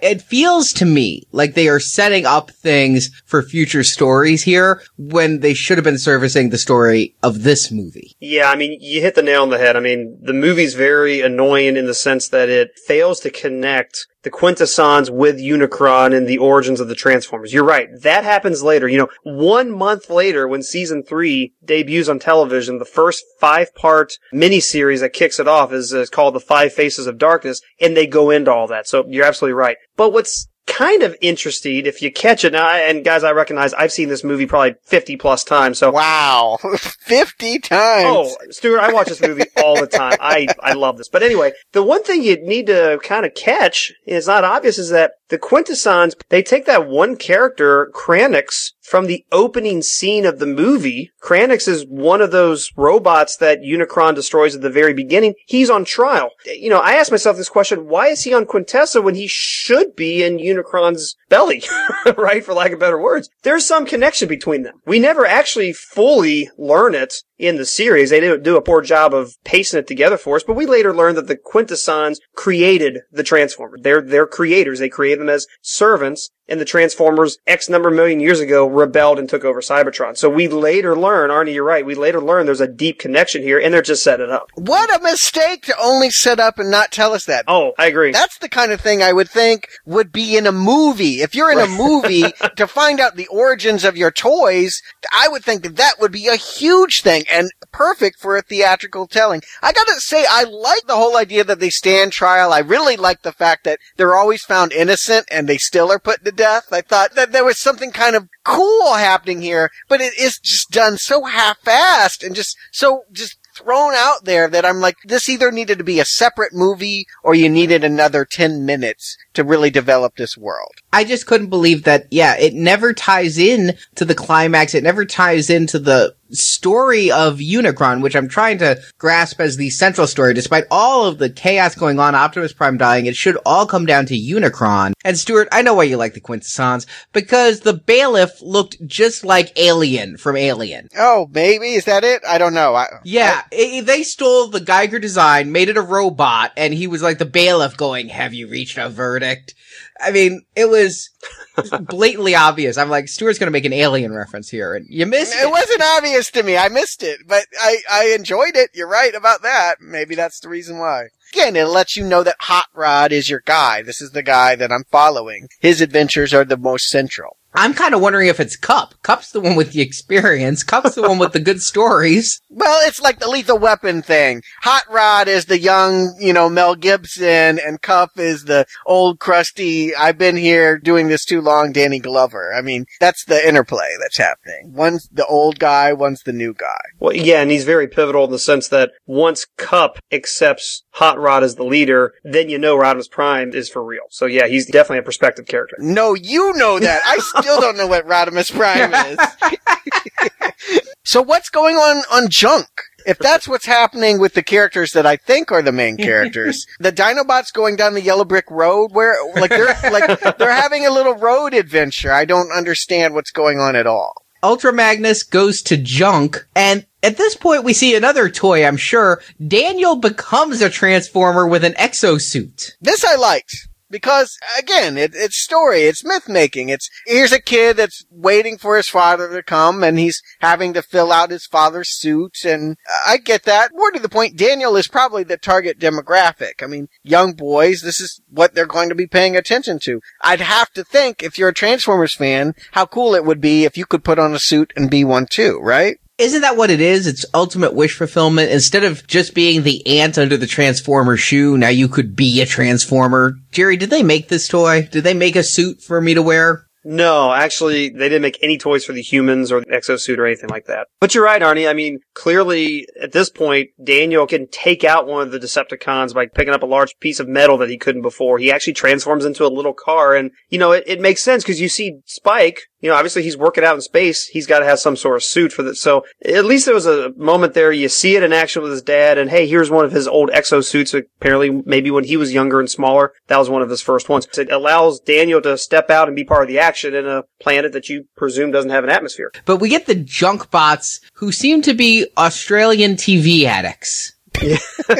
It feels to me like they are setting up things for future stories here when they should have been servicing the story of this movie. Yeah, I mean, you hit the nail on the head. I mean, the movie's very annoying in the sense that it fails to connect the Quintessons with Unicron and the origins of the Transformers. You're right. That happens later. You know, one month later when season three debuts on television, the first five part miniseries that kicks it off is, is called The Five Faces of Darkness, and they go into all that. So you're absolutely right. But what's kind of interesting if you catch it now, and guys, I recognize I've seen this movie probably 50 plus times, so. Wow. 50 times. Oh, Stuart, I watch this movie all the time. I, I love this. But anyway, the one thing you need to kind of catch is not obvious is that the Quintessons, they take that one character, Kranix, from the opening scene of the movie. Kranix is one of those robots that Unicron destroys at the very beginning. He's on trial. You know, I asked myself this question, why is he on Quintessa when he should be in Unicron's belly? right? For lack of better words. There's some connection between them. We never actually fully learn it in the series. They didn't do a poor job of pacing it together for us, but we later learned that the Quintessons created the Transformers. They're, they're creators. They created them as servants and the Transformers X number of million years ago rebelled and took over Cybertron. So we later learn, Arnie, you're right, we later learn there's a deep connection here and they're just setting it up. What a mistake to only set up and not tell us that. Oh, I agree. That's the kind of thing I would think would be in a movie. If you're in a movie to find out the origins of your toys, I would think that that would be a huge thing and perfect for a theatrical telling. I gotta say, I like the whole idea that they stand trial. I really like the fact that they're always found innocent and they still are put to death. I thought that there was something kind of cool happening here, but it is just done so half-assed and just so just thrown out there that I'm like, this either needed to be a separate movie or you needed another 10 minutes to really develop this world. I just couldn't believe that, yeah, it never ties in to the climax. It never ties into the story of Unicron, which I'm trying to grasp as the central story. Despite all of the chaos going on, Optimus Prime dying, it should all come down to Unicron. And Stuart, I know why you like the Quintessons, because the bailiff looked just like Alien from Alien. Oh, maybe? Is that it? I don't know. I, Yeah, i they stole the Giger design, made it a robot, and he was like the bailiff going, have you reached a verdict? I mean, it was blatantly obvious. I'm like, Stuart's gonna make an alien reference here, and you missed It it. wasn't obvious to me. I missed it, but I, I enjoyed it. You're right about that. Maybe that's the reason why. Again, it lets you know that Hot Rod is your guy. This is the guy that I'm following. His adventures are the most central. I'm kind of wondering if it's Kup. Kup's the one with the experience. Kup's the one with the good stories. Well, it's like the lethal weapon thing. Hot Rod is the young, you know, Mel Gibson and Kup is the old crusty, I've been here doing this too long, Danny Glover. I mean, that's the interplay that's happening. One's the old guy, one's the new guy. Well, yeah, and he's very pivotal in the sense that once Kup accepts Hot Rod as the leader, then you know Rodimus Prime is for real. So yeah, he's definitely a perspective character. No, you know that. I still don't know what Rodimus Prime is. so what's going on on Junk? If that's what's happening with the characters that I think are the main characters, the Dinobots going down the yellow brick road where like they're like they're having a little road adventure. I don't understand what's going on at all. Ultra Magnus goes to Junk, and at this point we see another toy, I'm sure. Daniel becomes a Transformer with an exosuit. This I liked. Because again, it, it's story, it's myth making. It's here's a kid that's waiting for his father to come, and he's having to fill out his father's suit, and I get that. More to the point, Daniel is probably the target demographic. I mean, young boys, this is what they're going to be paying attention to. I'd have to think, if you're a Transformers fan, how cool it would be if you could put on a suit and be one too, right? Isn't that what it is? It's ultimate wish fulfillment. Instead of just being the ant under the Transformer shoe, now you could be a Transformer. Jerry, did they make this toy? Did they make a suit for me to wear? No, actually, they didn't make any toys for the humans or the exosuit or anything like that. But you're right, Arnie. I mean, clearly, at this point, Daniel can take out one of the Decepticons by picking up a large piece of metal that he couldn't before. He actually transforms into a little car, and, you know, it, it makes sense because you see Spike, you know, obviously he's working out in space. He's got to have some sort of suit for that. So at least there was a moment there. You see it in action with his dad and hey, here's one of his old exosuits. Apparently maybe when he was younger and smaller, that was one of his first ones. It allows Daniel to step out and be part of the action in a planet that you presume doesn't have an atmosphere. But we get the junk bots who seem to be Australian TV addicts. Yeah.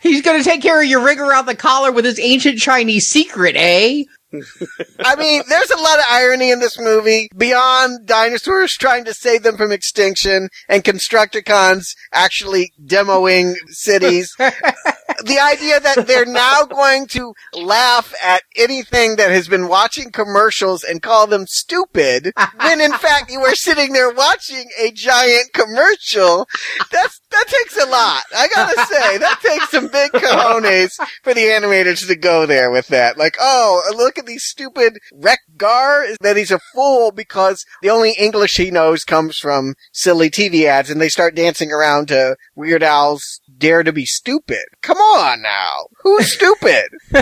He's gonna take care of your ring around the collar with his ancient Chinese secret, eh? I mean, there's a lot of irony in this movie beyond dinosaurs trying to save them from extinction and Constructicons actually demoing cities. the idea that they're now going to laugh at anything that has been watching commercials and call them stupid when in fact you were sitting there watching a giant commercial. That's, that takes a lot. I gotta say, that takes some big cojones for the animators to go there with that. Like, oh, look at these stupid Wreck Gar, that he's a fool because the only English he knows comes from silly TV ads and they start dancing around to Weird Al's Dare to be Stupid. Come on now. Who's stupid?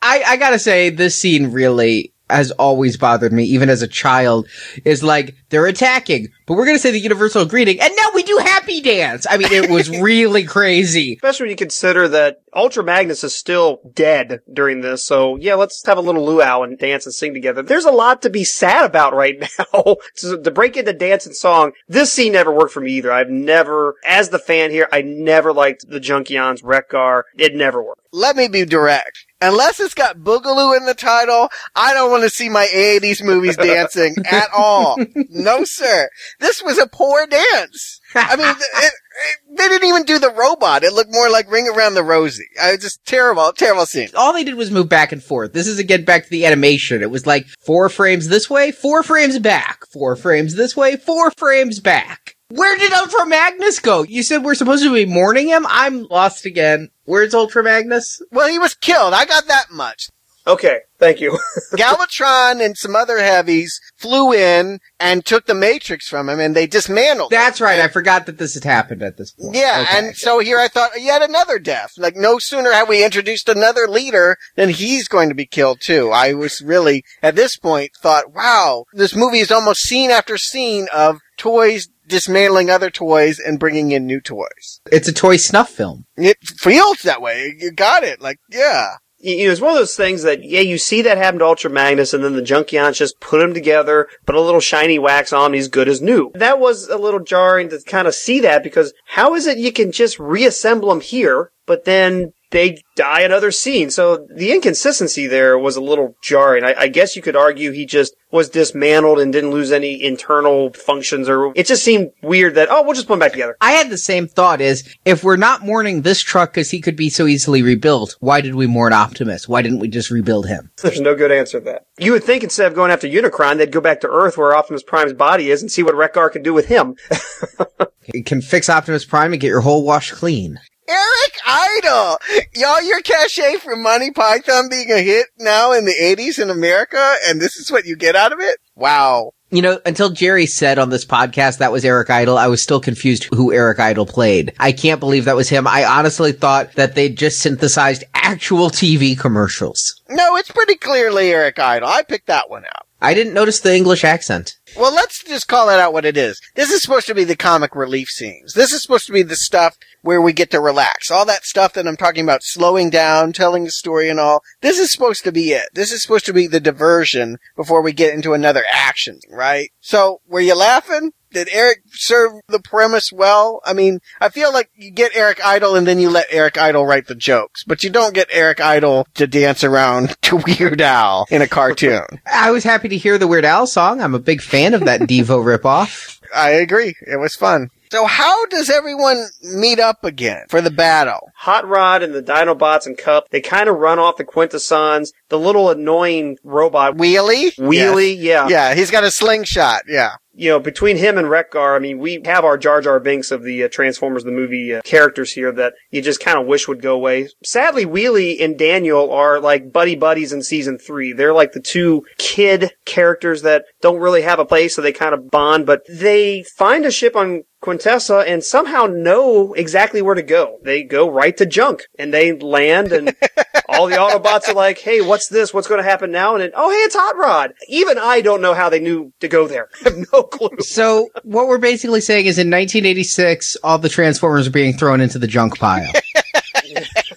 I, I gotta say, this scene really has always bothered me, even as a child, is like, they're attacking, but we're gonna say the universal greeting, and now we do happy dance! I mean, it was really crazy. Especially when you consider that Ultra Magnus is still dead during this, so yeah, let's have a little luau and dance and sing together. There's a lot to be sad about right now. to, to break into dance and song, this scene never worked for me either. I've never, as the fan here, I never liked the Junkions, Wreck-Gar. It never worked. Let me be direct. Unless it's got Boogaloo in the title, I don't want to see my 80s movies dancing at all. No, sir. This was a poor dance. I mean, it, it, they didn't even do the robot. It looked more like Ring Around the Rosie. I was just terrible, terrible scene. All they did was move back and forth. This is again back to the animation. It was like four frames this way, four frames back, four frames this way, four frames back. Where did Ultra Magnus go? You said we're supposed to be mourning him? I'm lost again. Where's Ultra Magnus? Well, he was killed. I got that much. Okay, thank you. Galvatron and some other heavies flew in and took the Matrix from him and they dismantled. That's right. I forgot that this had happened at this point. Yeah, Okay. and so here I thought yet another death. Like no sooner have we introduced another leader than he's going to be killed too. I was really at this point thought, wow, this movie is almost scene after scene of toys dismantling other toys and bringing in new toys. it's a toy snuff film. It feels that way. You got it. Like, yeah. you know, it's one of those things that, yeah, you see that happen to Ultra Magnus, and then the Junkions just put them together, put a little shiny wax on, and he's good as new. That was a little jarring to kind of see that, because how is it you can just reassemble them here, but then they die another scene? So the inconsistency there was a little jarring. I, I guess you could argue he just was dismantled and didn't lose any internal functions, or it just seemed weird that, oh, we'll just put them back together. I had the same thought is, if we're not mourning this truck because he could be so easily rebuilt, why did we mourn Optimus? Why didn't we just rebuild him? There's no good answer to that. You would think instead of going after Unicron, they'd go back to Earth where Optimus Prime's body is and see what Wreck-Gar can do with him. You can fix Optimus Prime and get your whole wash clean. Eric Idle! Y'all, your cachet for Monty Python being a hit now in the 80s in America, and this is what you get out of it? Wow. You know, until Jerry said on this podcast that was Eric Idle, I was still confused who Eric Idle played. I can't believe that was him. I honestly thought that they just synthesized actual TV commercials. No, it's pretty clearly Eric Idle. I picked that one out. I didn't notice the English accent. Well, let's just call it out what it is. This is supposed to be the comic relief scenes. This is supposed to be the stuff where we get to relax. All that stuff that I'm talking about, slowing down, telling the story and all. This is supposed to be it. This is supposed to be the diversion before we get into another action, right? So, were you laughing? Did Eric serve the premise well? I mean, I feel like you get Eric Idle and then you let Eric Idle write the jokes, but you don't get Eric Idle to dance around to Weird Al in a cartoon. I was happy to hear the Weird Al song. I'm a big fan of that Devo ripoff. I agree. It was fun. So how does everyone meet up again for the battle? Hot Rod and the Dinobots and Kup, they kind of run off the Quintessons. The little annoying robot, Wheelie? Wheelie, yeah. Yeah, he's got a slingshot. Yeah. You know, between him and Wreck-Gar, I mean, we have our Jar Jar Binks of the uh, Transformers, the movie uh, characters here that you just kind of wish would go away. Sadly, Wheelie and Daniel are like buddy buddies in season three. They're like the two kid characters that don't really have a place, so they kind of bond, but they find a ship on Quintessa and somehow know exactly where to go. They go right to Junk and they land and all the Autobots are like, "Hey, what's this? What's going to happen now?" And then, "Oh, hey, it's Hot Rod." Even I don't know how they knew to go there. I have no clue. So what we're basically saying is in 1986, all the Transformers are being thrown into the junk pile.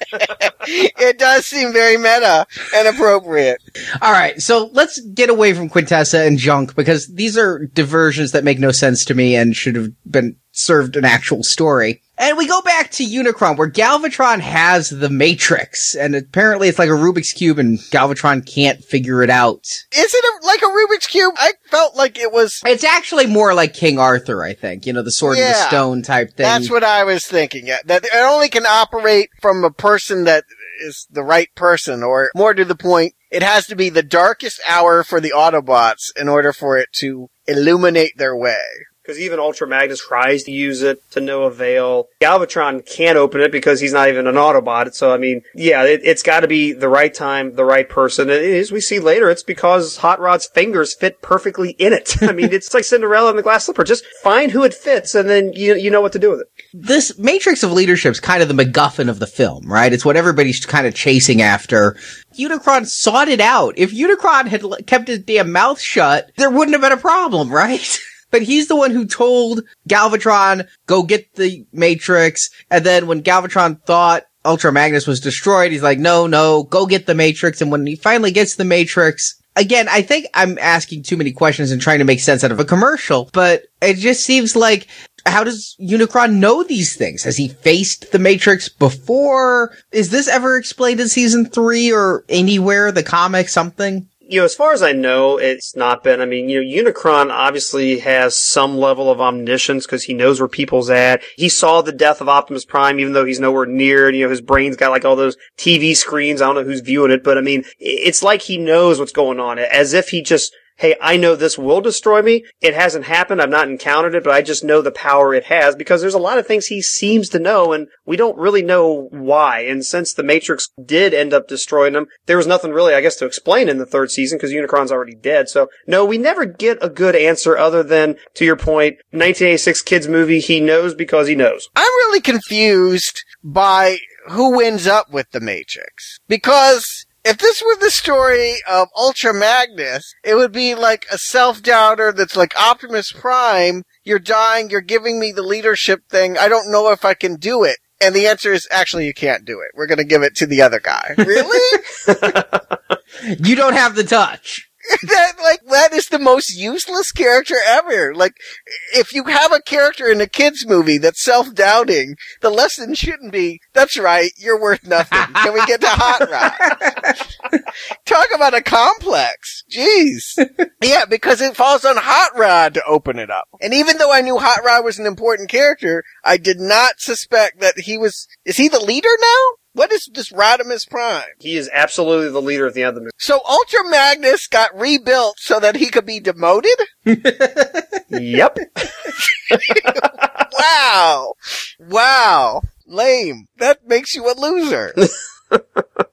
it does seem very meta and appropriate. All right, so let's get away from Quintessa and Junk because these are diversions that make no sense to me and should have been served an actual story. And we go back to Unicron where Galvatron has the Matrix and apparently it's like a Rubik's Cube and Galvatron can't figure it out. Is it a, like a Rubik's Cube? I felt like it was. It's actually more like King Arthur, I think. You know, the sword and the stone type thing. That's what I was thinking. That it only can operate from a person that is the right person, or more to the point, it has to be the darkest hour for the Autobots in order for it to illuminate their way. Because even Ultra Magnus tries to use it to no avail. Galvatron can't open it because he's not even an Autobot. So, I mean, yeah, it, it's got to be the right time, the right person. And as we see later, it's because Hot Rod's fingers fit perfectly in it. I mean, it's like Cinderella and the Glass Slipper. Just find who it fits, and then you you know what to do with it. this matrix of leadership is kind of the MacGuffin of the film, right? It's what everybody's kind of chasing after. Unicron sought it out. If Unicron had kept his damn mouth shut, there wouldn't have been a problem, right? But he's the one who told Galvatron, go get the Matrix. And then when Galvatron thought Ultra Magnus was destroyed, he's like, no, no, go get the Matrix. And when he finally gets the Matrix, again, I think I'm asking too many questions and trying to make sense out of a commercial, but it just seems like how does Unicron know these things? Has he faced the Matrix before? Is this ever explained in season three or anywhere, the comic, something? You know, as far as I know, it's not been. I mean, you know, Unicron obviously has some level of omniscience because he knows where people's at. He saw the death of Optimus Prime, even though he's nowhere near it. You know, his brain's got like all those TV screens. I don't know who's viewing it, but I mean, it's like he knows what's going on, as if he just hey, I know this will destroy me. It hasn't happened. I've not encountered it, but I just know the power it has because there's a lot of things he seems to know and we don't really know why. And since the Matrix did end up destroying him, there was nothing really, I guess, to explain in the third season because Unicron's already dead. So no, we never get a good answer other than, to your point, 1986 kids movie, he knows because he knows. I'm really confused by who ends up with the Matrix. Because if this were the story of Ultra Magnus, it would be like a self-doubter that's like Optimus Prime, you're dying, you're giving me the leadership thing, I don't know if I can do it. And the answer is actually you can't do it. We're gonna give it to the other guy. Really? You don't have the touch. that like that is the most useless character ever. Like if you have a character in a kids movie that's self-doubting, the lesson shouldn't be that's right, you're worth nothing. Can we get to Hot Rod? Talk about a complex. Jeez. yeah, because it falls on Hot Rod to open it up. And even though I knew Hot Rod was an important character, I did not suspect that he was is he the leader now? What is this Rodimus Prime? He is absolutely the leader at the end of the movie. So Ultra Magnus got rebuilt so that he could be demoted? Yep. Wow. Wow. Lame. That makes you a loser.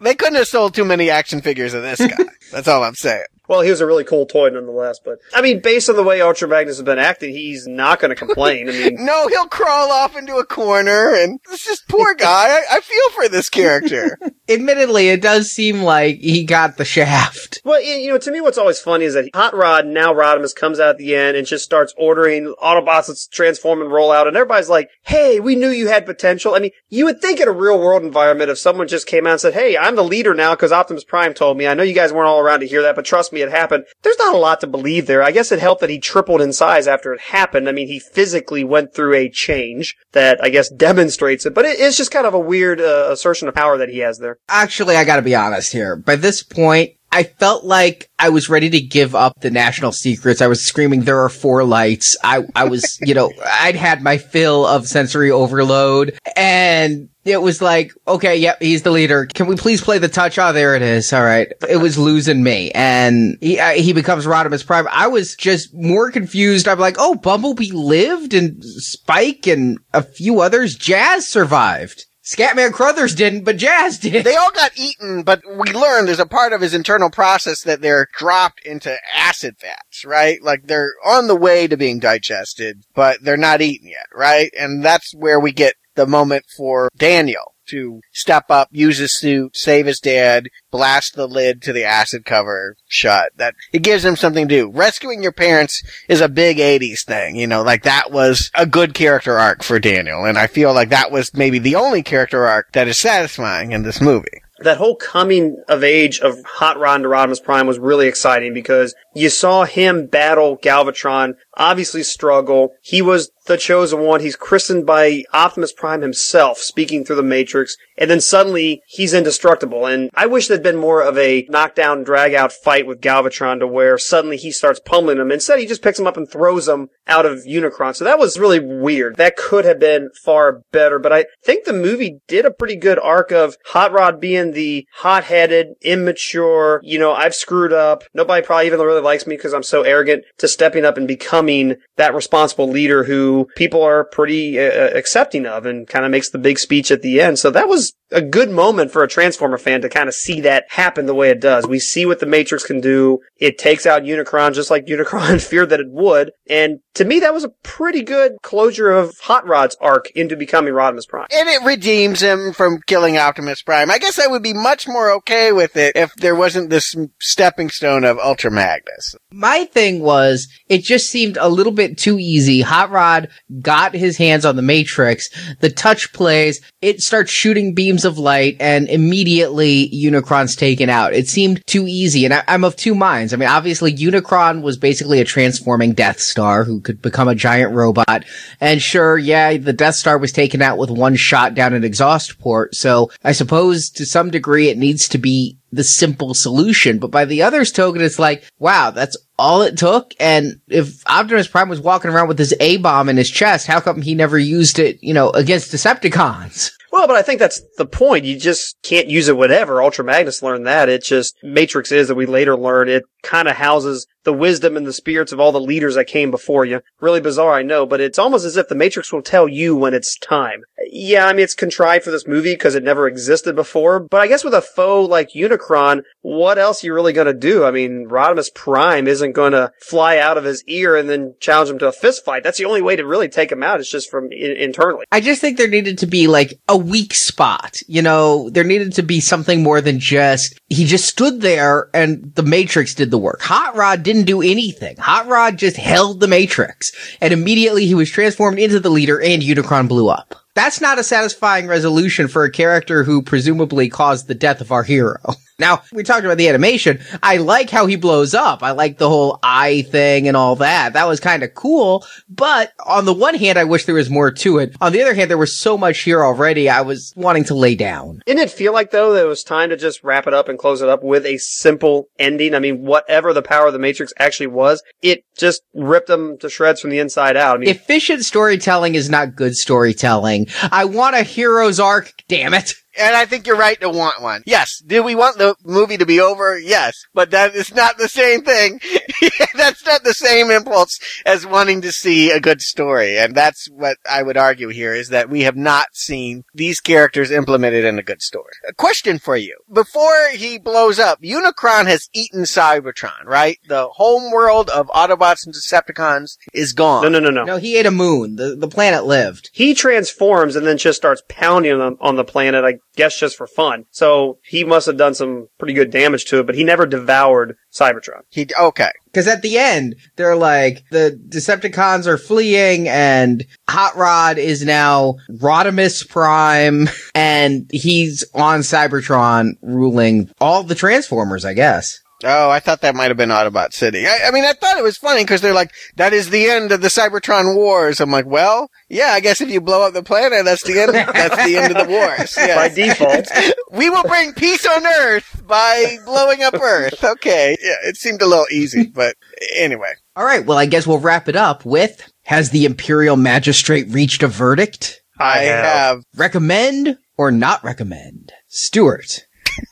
they couldn't have sold too many action figures of this guy. That's all I'm saying. Well, he was a really cool toy nonetheless, but I mean, based on the way Ultra Magnus has been acting, he's not going to complain. I mean, No, he'll crawl off into a corner and this just poor guy. I, I feel for this character. Admittedly, it does seem like he got the shaft. well, you know, to me, what's always funny is that Hot Rod, now Rodimus, comes out at the end and just starts ordering Autobots to transform and roll out, and everybody's like, hey, we knew you had potential. I mean, you would think in a real world environment if someone just came out and said, hey, I'm the leader now because Optimus Prime told me. I know you guys weren't all around to hear that, but trust me, it happened. There's not a lot to believe there. I guess it helped that he tripled in size after it happened. I mean, he physically went through a change that I guess demonstrates it, but it, it's just kind of a weird uh, assertion of power that he has there. Actually, I gotta be honest here. By this point, I felt like I was ready to give up the national secrets. I was screaming, there are four lights. I, I was, you know, I'd had my fill of sensory overload and it was like, okay, yep, he's the leader. Can we please play the touch? Oh, there it is. All right. It was losing me and he, I, he becomes Rodimus Prime. I was just more confused. I'm like, oh, Bumblebee lived and Spike and a few others. Jazz survived. Scatman Crothers didn't, but Jazz did. they all got eaten, but we learned there's a part of his internal process that they're dropped into acid vats, right? Like they're on the way to being digested, but they're not eaten yet, right? And that's where we get the moment for Daniel to step up, use his suit, save his dad, blast the lid to the acid cover shut. That it gives him something to do. Rescuing your parents is a big 80s thing, you know, like that was a good character arc for Daniel. And I feel like that was maybe the only character arc that is satisfying in this movie. that whole coming of age of Hot Rod to Rodimus Prime was really exciting because you saw him battle Galvatron, obviously struggle. He was the chosen one. He's christened by Optimus Prime himself, speaking through the Matrix, and then suddenly he's indestructible. And I wish there'd been more of a knockdown, drag out fight with Galvatron to where suddenly he starts pummeling him. Instead, he just picks him up and throws him out of Unicron. So that was really weird. That could have been far better, but I think the movie did a pretty good arc of Hot Rod being the hot-headed, immature, you know, I've screwed up. Nobody probably even really likes me because I'm so arrogant to stepping up and becoming that responsible leader who people are pretty uh, accepting of and kind of makes the big speech at the end. So that was a good moment for a Transformer fan to kind of see that happen the way it does. We see what the Matrix can do. It takes out Unicron just like Unicron feared that it would. And to me, that was a pretty good closure of Hot Rod's arc into becoming Rodimus Prime. And it redeems him from killing Optimus Prime. I guess I would be much more okay with it if there wasn't this stepping stone of Ultra Magnus. My thing was, it just seemed a little bit too easy. Hot Rod got his hands on the Matrix. The touch plays. It starts shooting beams of light and immediately Unicron's taken out. It seemed too easy. And I, I'm of two minds. I mean, obviously Unicron was basically a transforming Death Star who could become a giant robot. And sure, yeah, the Death Star was taken out with one shot down an exhaust port. So I suppose to some degree it needs to be the simple solution. But by the other's token, it's like, wow, that's all it took. And if Optimus Prime was walking around with his A bomb in his chest, how come he never used it, you know, against Decepticons? Well, but I think that's the point. You just can't use it whatever. Ultra Magnus learned that. It just, Matrix is that we later learn. It kind of houses the wisdom and the spirits of all the leaders that came before you. Really bizarre, I know, but it's almost as if the Matrix will tell you when it's time. Yeah, I mean, it's contrived for this movie because it never existed before, but I guess with a foe like Unicron, what else are you really gonna do? I mean, Rodimus Prime isn't gonna fly out of his ear and then challenge him to a fist fight. That's the only way to really take him out. It's just from in- internally. I just think there needed to be like a weak spot. You know, there needed to be something more than just, he just stood there and the Matrix did the work. Hot Rod didn't do anything. Hot Rod just held the Matrix and immediately he was transformed into the leader and Unicron blew up. That's not a satisfying resolution for a character who presumably caused the death of our hero. Now, we talked about the animation. I like how he blows up. I like the whole eye thing and all that. That was kind of cool. But on the one hand, I wish there was more to it. On the other hand, there was so much here already. I was wanting to lay down. Didn't it feel like though that it was time to just wrap it up and close it up with a simple ending? I mean, whatever the power of the Matrix actually was, it just ripped them to shreds from the inside out. I mean, Efficient storytelling is not good storytelling. I want a hero's arc, damn it. And I think you're right to want one. Yes. Do we want the movie to be over? Yes. But that is not the same thing. that's not the same impulse as wanting to see a good story. And that's what I would argue here is that we have not seen these characters implemented in a good story. A question for you. Before he blows up, Unicron has eaten Cybertron, right? The home world of Autobots and Decepticons is gone. no, no, no, no. No, he ate a moon. The, the planet lived. He transforms and then just starts pounding on, on the planet, I guess just for fun. So he must have done some pretty good damage to it, but he never devoured Cybertron. He, okay. Cause at the end, they're like, the Decepticons are fleeing and Hot Rod is now Rodimus Prime and he's on Cybertron ruling all the Transformers, I guess. Oh, I thought that might have been Autobot City. I, I mean, I thought it was funny because they're like, that is the end of the Cybertron Wars. I'm like, well, yeah, I guess if you blow up the planet, that's the end, that's the end of the wars. By default. we will bring peace on Earth by blowing up Earth. Okay. Yeah, it seemed a little easy, but anyway. All right. Well, I guess we'll wrap it up with, has the Imperial Magistrate reached a verdict? I, have. Recommend or not recommend? Stuart.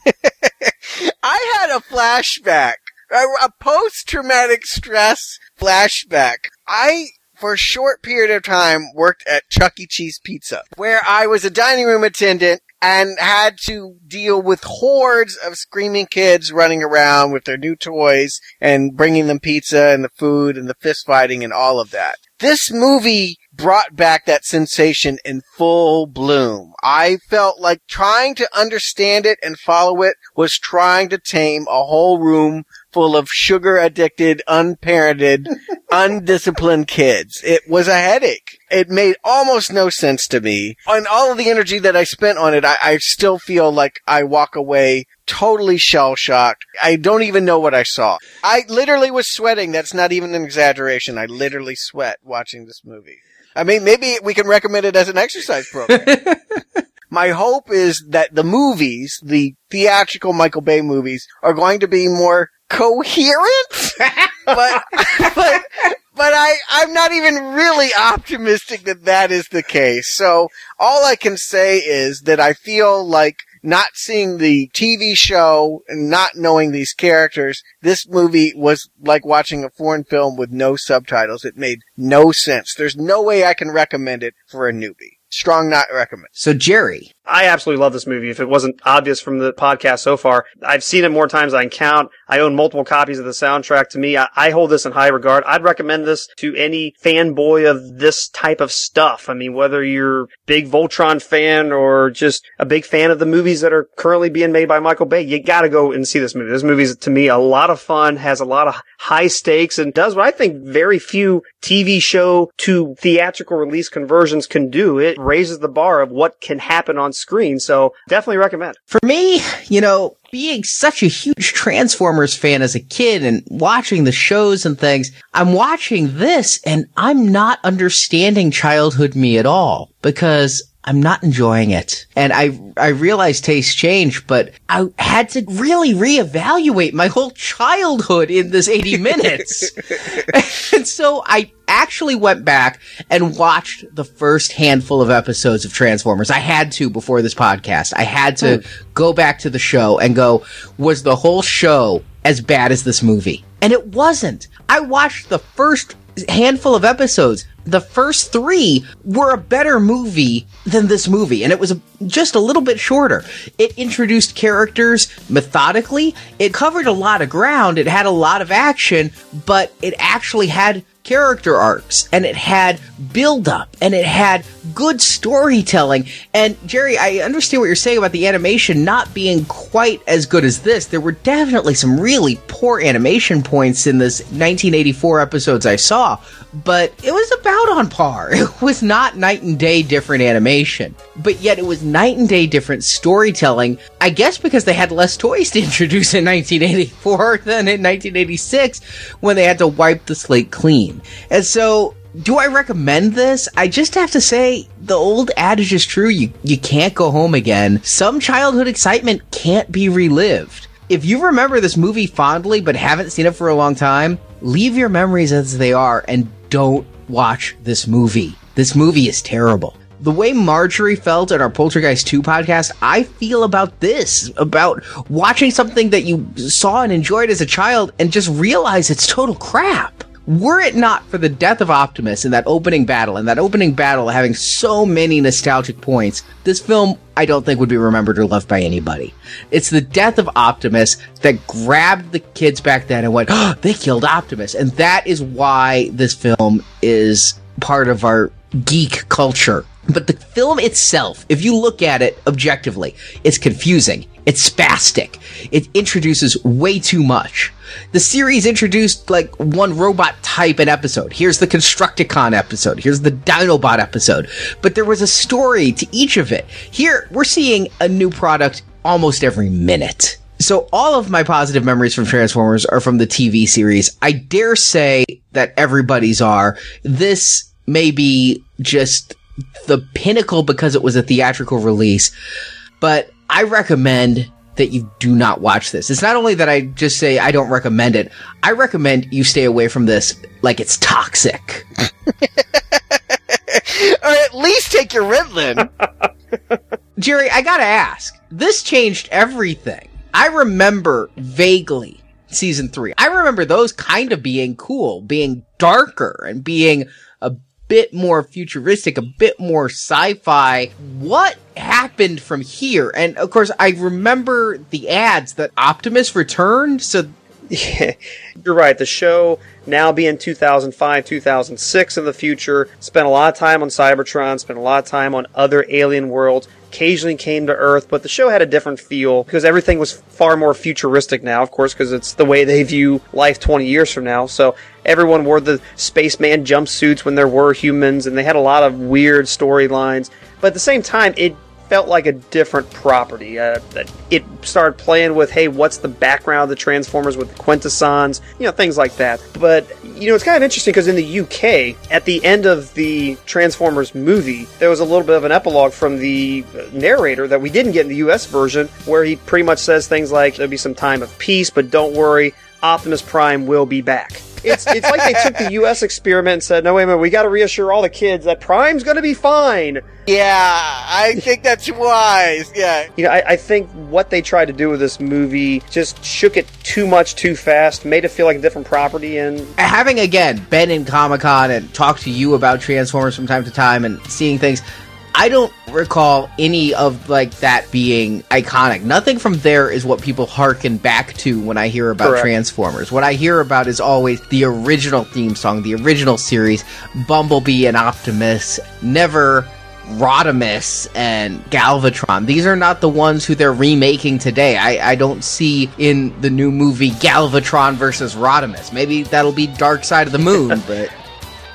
I had a flashback, a, post-traumatic stress flashback. I, for a short period of time, worked at Chuck E. Cheese Pizza, where I was a dining room attendant and had to deal with hordes of screaming kids running around with their new toys and bringing them pizza and the food and the fist fighting and all of that. this movie brought back that sensation in full bloom. I felt like trying to understand it and follow it was trying to tame a whole room full of sugar addicted, unparented, undisciplined kids. It was a headache. It made almost no sense to me. And all of the energy that I spent on it, I, I still feel like I walk away totally shell shocked. I don't even know what I saw. I literally was sweating. That's not even an exaggeration. I literally sweat watching this movie. I mean, maybe we can recommend it as an exercise program. My hope is that the movies, the theatrical Michael Bay movies, are going to be more coherent. but, but, but I, I'm not even really optimistic that that is the case. So all I can say is that I feel like not seeing the TV show and not knowing these characters, this movie was like watching a foreign film with no subtitles. It made no sense. There's no way I can recommend it for a newbie. Strong not recommend. So Jerry, I absolutely love this movie. If it wasn't obvious from the podcast so far, I've seen it more times than I can count. I own multiple copies of the soundtrack. To me, I, I hold this in high regard. I'd recommend this to any fanboy of this type of stuff. I mean, whether you're big Voltron fan or just a big fan of the movies that are currently being made by Michael Bay, you gotta go and see this movie. This movie's to me a lot of fun, has a lot of high stakes, and does what I think very few TV show to theatrical release conversions can do. It raises the bar of what can happen on screen. So definitely recommend. for me, you know, being such a huge Transformers fan as a kid and watching the shows and things, I'm watching this and I'm not understanding childhood me at all because I'm not enjoying it. And I, I realize tastes change, but I had to really reevaluate my whole childhood in this 80 minutes. and so I actually went back and watched the first handful of episodes of Transformers. I had to before this podcast. I had to hmm. go back to the show and go, was the whole show as bad as this movie? And it wasn't. I watched the first handful of episodes. The first three were a better movie than this movie, and it was a, just a little bit shorter. It introduced characters methodically. It covered a lot of ground. It had a lot of action, but it actually had character arcs and it had build up and it had good storytelling. And Jerry, I understand what you're saying about the animation not being quite as good as this. There were definitely some really poor animation points in this 1984 episodes I saw, but it was about on par. It was not night and day different animation, but yet it was night and day different storytelling. I guess because they had less toys to introduce in 1984 than in 1986 when they had to wipe the slate clean. And so do I recommend this? I just have to say the old adage is true. You you can't go home again. Some childhood excitement can't be relived. If you remember this movie fondly but haven't seen it for a long time, leave your memories as they are and don't watch this movie. This movie is terrible. The way Marjorie felt at our Poltergeist 2 podcast, I feel about this, about watching something that you saw and enjoyed as a child and just realize it's total crap. Were it not for the death of Optimus in that opening battle, and that opening battle having so many nostalgic points, this film I don't think would be remembered or loved by anybody. It's the death of Optimus that grabbed the kids back then and went, oh, they killed Optimus. And that is why this film is part of our geek culture. But the film itself, if you look at it objectively, it's confusing. It's spastic. It introduces way too much. The series introduced like one robot type an episode. Here's the Constructicon episode. Here's the Dinobot episode. But there was a story to each of it. Here, we're seeing a new product almost every minute. So all of my positive memories from Transformers are from the TV series. I dare say that everybody's are. This may be just the pinnacle because it was a theatrical release, but I recommend that you do not watch this. It's not only that I just say I don't recommend it, I recommend you stay away from this like it's toxic. or at least take your Ritalin. Jerry, I gotta ask, this changed everything. I remember vaguely season three. I remember those kind of being cool, being darker and being a bit more futuristic, a bit more sci-fi. What happened from here? And of course, I remember the ads that Optimus returned, so Yeah, you're right. The show now being 2005, 2006 in the future, spent a lot of time on Cybertron, spent a lot of time on other alien worlds, occasionally came to Earth, but the show had a different feel because everything was far more futuristic now, of course, because it's the way they view life 20 years from now. So everyone wore the spaceman jumpsuits when there were humans, and they had a lot of weird storylines. But at the same time, it felt like a different property. Uh, it started playing with, hey, what's the background of the Transformers with the Quintessons, you know, things like that. But, you know, it's kind of interesting because in the UK, at the end of the Transformers movie, there was a little bit of an epilogue from the narrator that we didn't get in the US version, where he pretty much says things like, there'll be some time of peace, but don't worry, Optimus Prime will be back. It's it's like they took the U.S. experiment and said, "No, wait a minute, we got to reassure all the kids that Prime's going to be fine." Yeah, I think that's wise. Yeah. You know, I, I think what they tried to do with this movie just shook it too much too fast, made it feel like a different property, and Having again been in Comic Con and talked to you about Transformers from time to time and seeing things, I don't recall any of like that being iconic. Nothing from there is what people harken back to when I hear about Correct. Transformers. What I hear about is always the original theme song, the original series, Bumblebee and Optimus, never Rodimus and Galvatron. These are not the ones who they're remaking today. I, I don't see in the new movie Galvatron versus Rodimus. Maybe that'll be Dark Side of the Moon, but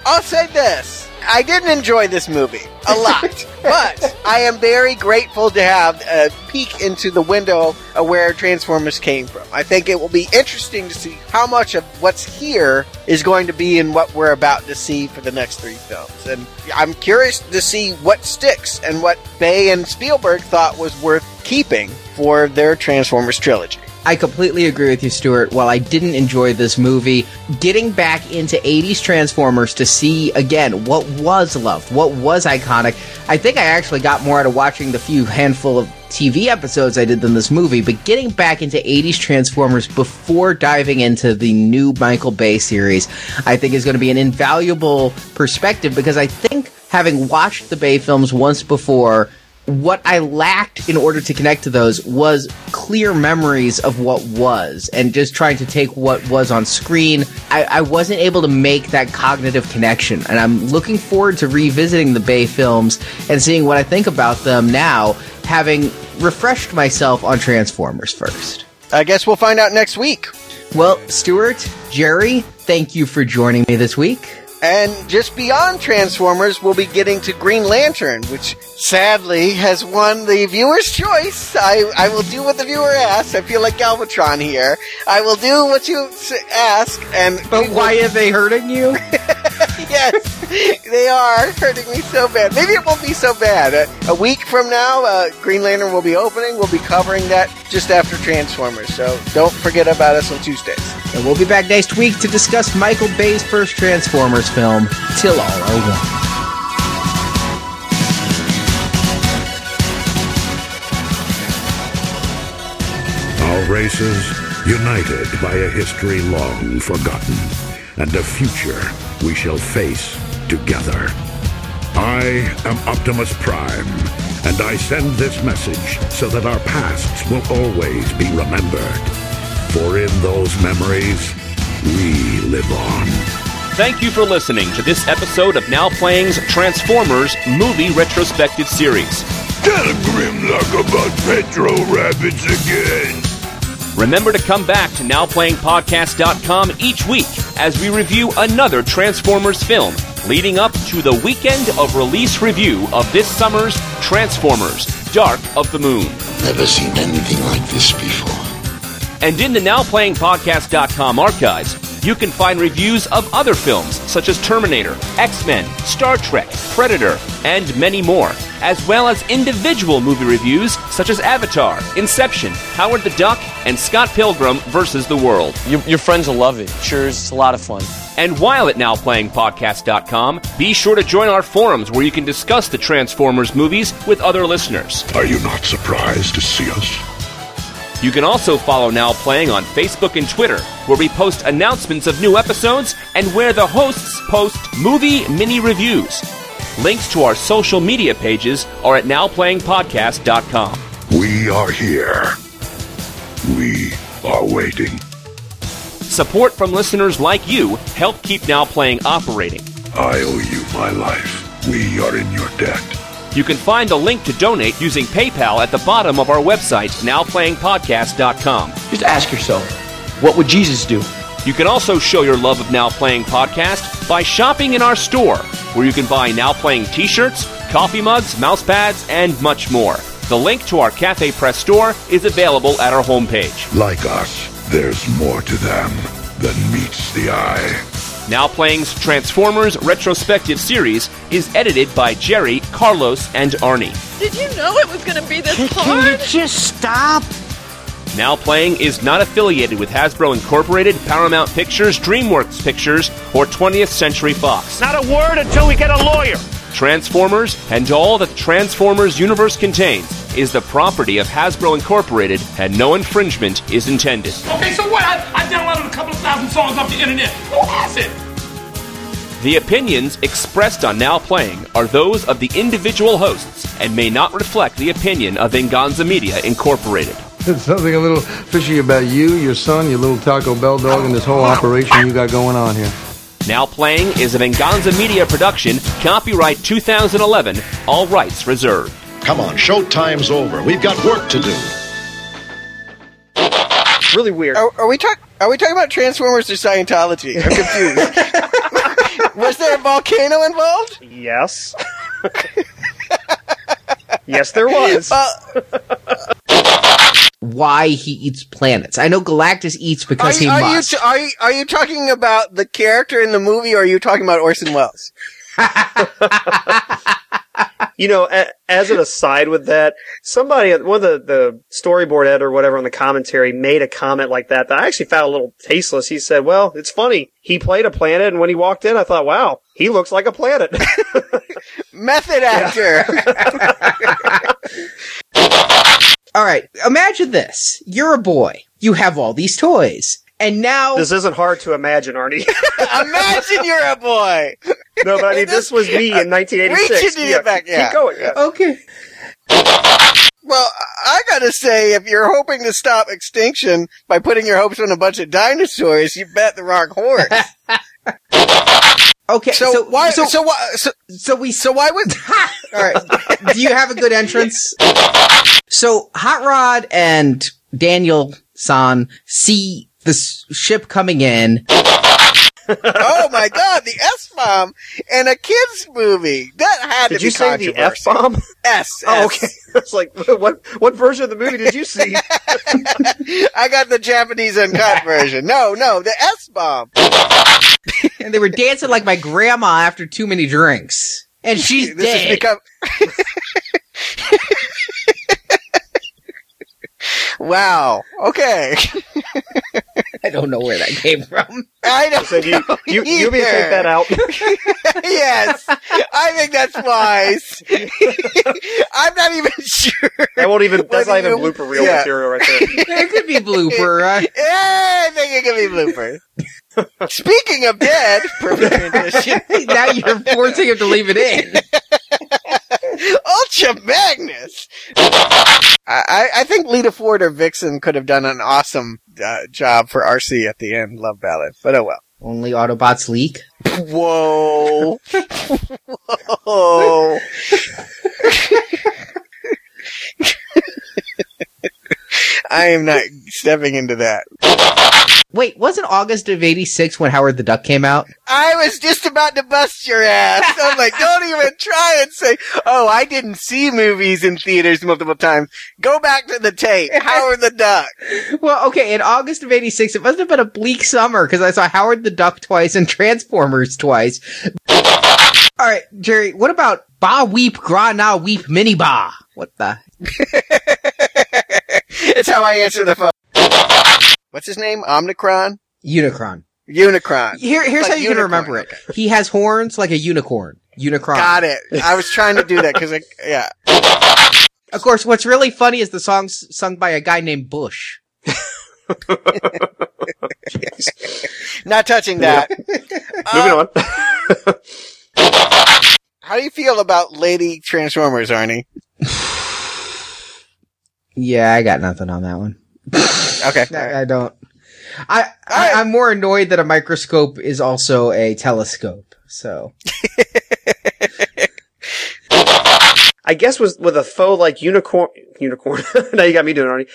I'll say this. I didn't enjoy this movie a lot, but I am very grateful to have a peek into the window of where Transformers came from. I think it will be interesting to see how much of what's here is going to be in what we're about to see for the next three films. And I'm curious to see what sticks and what Bay and Spielberg thought was worth keeping for their Transformers trilogy. I completely agree with you, Stuart. While I didn't enjoy this movie, getting back into 80s Transformers to see again what was loved, what was iconic, I think I actually got more out of watching the few handful of TV episodes I did than this movie. But getting back into 80s Transformers before diving into the new Michael Bay series, I think is going to be an invaluable perspective because I think having watched the Bay films once before, what I lacked in order to connect to those was clear memories of what was, and just trying to take what was on screen. I, I wasn't able to make that cognitive connection, and I'm looking forward to revisiting the Bay films and seeing what I think about them now, having refreshed myself on Transformers first. I guess we'll find out next week. Well, Stuart, Jerry, thank you for joining me this week. And just beyond Transformers, we'll be getting to Green Lantern, which sadly has won the viewer's choice. I, I will do what the viewer asks. I feel like Galvatron here. I will do what you ask, and But why are they hurting you? yes, they are hurting me so bad. Maybe it won't be so bad. Uh, a week from now, uh, Green Lantern will be opening. We'll be covering that just after Transformers. So don't forget about us on Tuesdays. And we'll be back next week to discuss Michael Bay's first Transformers film, Till All Are One. Our races united by a history long forgotten and a future we shall face together. I am Optimus Prime, and I send this message so that our pasts will always be remembered. For in those memories, we live on. Thank you for listening to this episode of Now Playing's Transformers Movie Retrospective Series. Tell Grimlock about Petro Rabbits again. Remember to come back to NowPlayingPodcast.com each week as we review another Transformers film, leading up to the weekend of release review of this summer's Transformers Dark of the Moon. Never seen anything like this before. And in the NowPlayingPodcast.com archives, you can find reviews of other films such as Terminator, X Men, Star Trek, Predator, and many more, as well as individual movie reviews such as Avatar, Inception, Howard the Duck, and Scott Pilgrim vs. the World. Your, your friends will love it. Sure, it's a lot of fun. And while at NowPlayingPodcast.com, be sure to join our forums where you can discuss the Transformers movies with other listeners. Are you not surprised to see us? You can also follow Now Playing on Facebook and Twitter, where we post announcements of new episodes and where the hosts post movie mini reviews. Links to our social media pages are at nowplayingpodcast.com. We are here. We are waiting. Support from listeners like you help keep Now Playing operating. I owe you my life. We are in your debt. You can find a link to donate using PayPal at the bottom of our website, nowplayingpodcast.com. Just ask yourself, what would Jesus do? You can also show your love of Now Playing Podcast by shopping in our store, where you can buy Now Playing t shirts, coffee mugs, mouse pads, and much more. The link to our Cafe Press store is available at our homepage. Like us, there's more to them than meets the eye. Now Playing's Transformers retrospective series is edited by Jerry, Carlos, and Arnie. Did you know it was going to be this Can hard? you just stop? Now Playing is not affiliated with Hasbro Incorporated, Paramount Pictures, DreamWorks Pictures, or 20th Century Fox. Not a word until we get a lawyer. Transformers and all that the Transformers universe contains is the property of Hasbro Incorporated, and no infringement is intended. Okay, so what? I, I downloaded a couple of thousand songs off the internet. Who has it? The opinions expressed on Now Playing are those of the individual hosts and may not reflect the opinion of Venganza Media Incorporated. There's something a little fishy about you, your son, your little Taco Bell dog, and this whole operation you got going on here. Now Playing is a Venganza Media production, copyright 2011, all rights reserved. Come on, showtime's over. We've got work to do. Really weird. Are, are we talk? Are we talking about Transformers or Scientology? I'm confused. Was there a volcano involved? Yes. yes, there was. Why he eats planets? I know Galactus eats because you, he are you must. t- are you are you talking about the character in the movie, or are you talking about Orson Welles? You know, as an aside with that, somebody, one of the, the storyboard editor or whatever on the commentary made a comment like that that I actually found a little tasteless. He said, well, it's funny. He played a planet and when he walked in, I thought, wow, he looks like a planet. Method actor. All right, imagine this: you're a boy. You have all these toys, and now this isn't hard to imagine, Arnie. Imagine you're a boy. no, but I mean, this was me in 1986. Reach Yeah, back. Yeah. Keep going. yeah. okay. Well, I gotta say, if you're hoping to stop extinction by putting your hopes on a bunch of dinosaurs, you bet the wrong horse. Okay, So, so, why? So, So, why? So, so we. so why would? all right. Do you have a good entrance? So Hot Rod and Daniel San see the ship coming in. Oh my god, the S bomb in a kids movie. That had Did to be Did you be say the F controversial. bomb? S. Oh, S. okay. It's like, what, what version of the movie did you see? I got the Japanese uncut version. No, no, the S bomb. And they were dancing like my grandma after too many drinks. And she's This has dead. become. Wow. Okay. I don't know where that came from. I don't So you, know you, you may either. take that out. yes, I think that's wise. I'm not even sure. I won't even, that's not even you- blooper reel yeah. material right there. It could be blooper. Yeah, I think it could be blooper. Speaking of dead, perfect transition. now you're forcing him to leave it in. Ultra Magnus. I, I I think Lita Ford or Vixen could have done an awesome uh, job for Arcee at the end, Love Ballad. But oh well. Only Autobots leak. Whoa. Whoa. I am not stepping into that. Wait, wasn't August of 86 when Howard the Duck came out? I was just about to bust your ass. I'm like, don't even try and say, oh, I didn't see movies in theaters multiple times. Go back to the tape. Howard the Duck. Well, okay, in August of 86, it must have been a bleak summer because I saw Howard the Duck twice and Transformers twice. All right, Jerry, what about Ba Weep Gra Na Weep Mini Ba? What the? it's how I answer the phone. What's his name? Omnicron? Unicron. Unicron. Here, here's Like how you can remember it. He has horns like a unicorn. Unicron. Got it. I was trying to do that because, I yeah. Of course, what's really funny is the song's sung by a guy named Bush. Not touching that. Moving uh, on. How do you feel about Lady Transformers, Arnie? Yeah, I got nothing on that one. Okay. I, I don't. I, I I'm more annoyed that a microscope is also a telescope. So I guess was with a faux like unicorn. Unicorn. now you got me doing it already.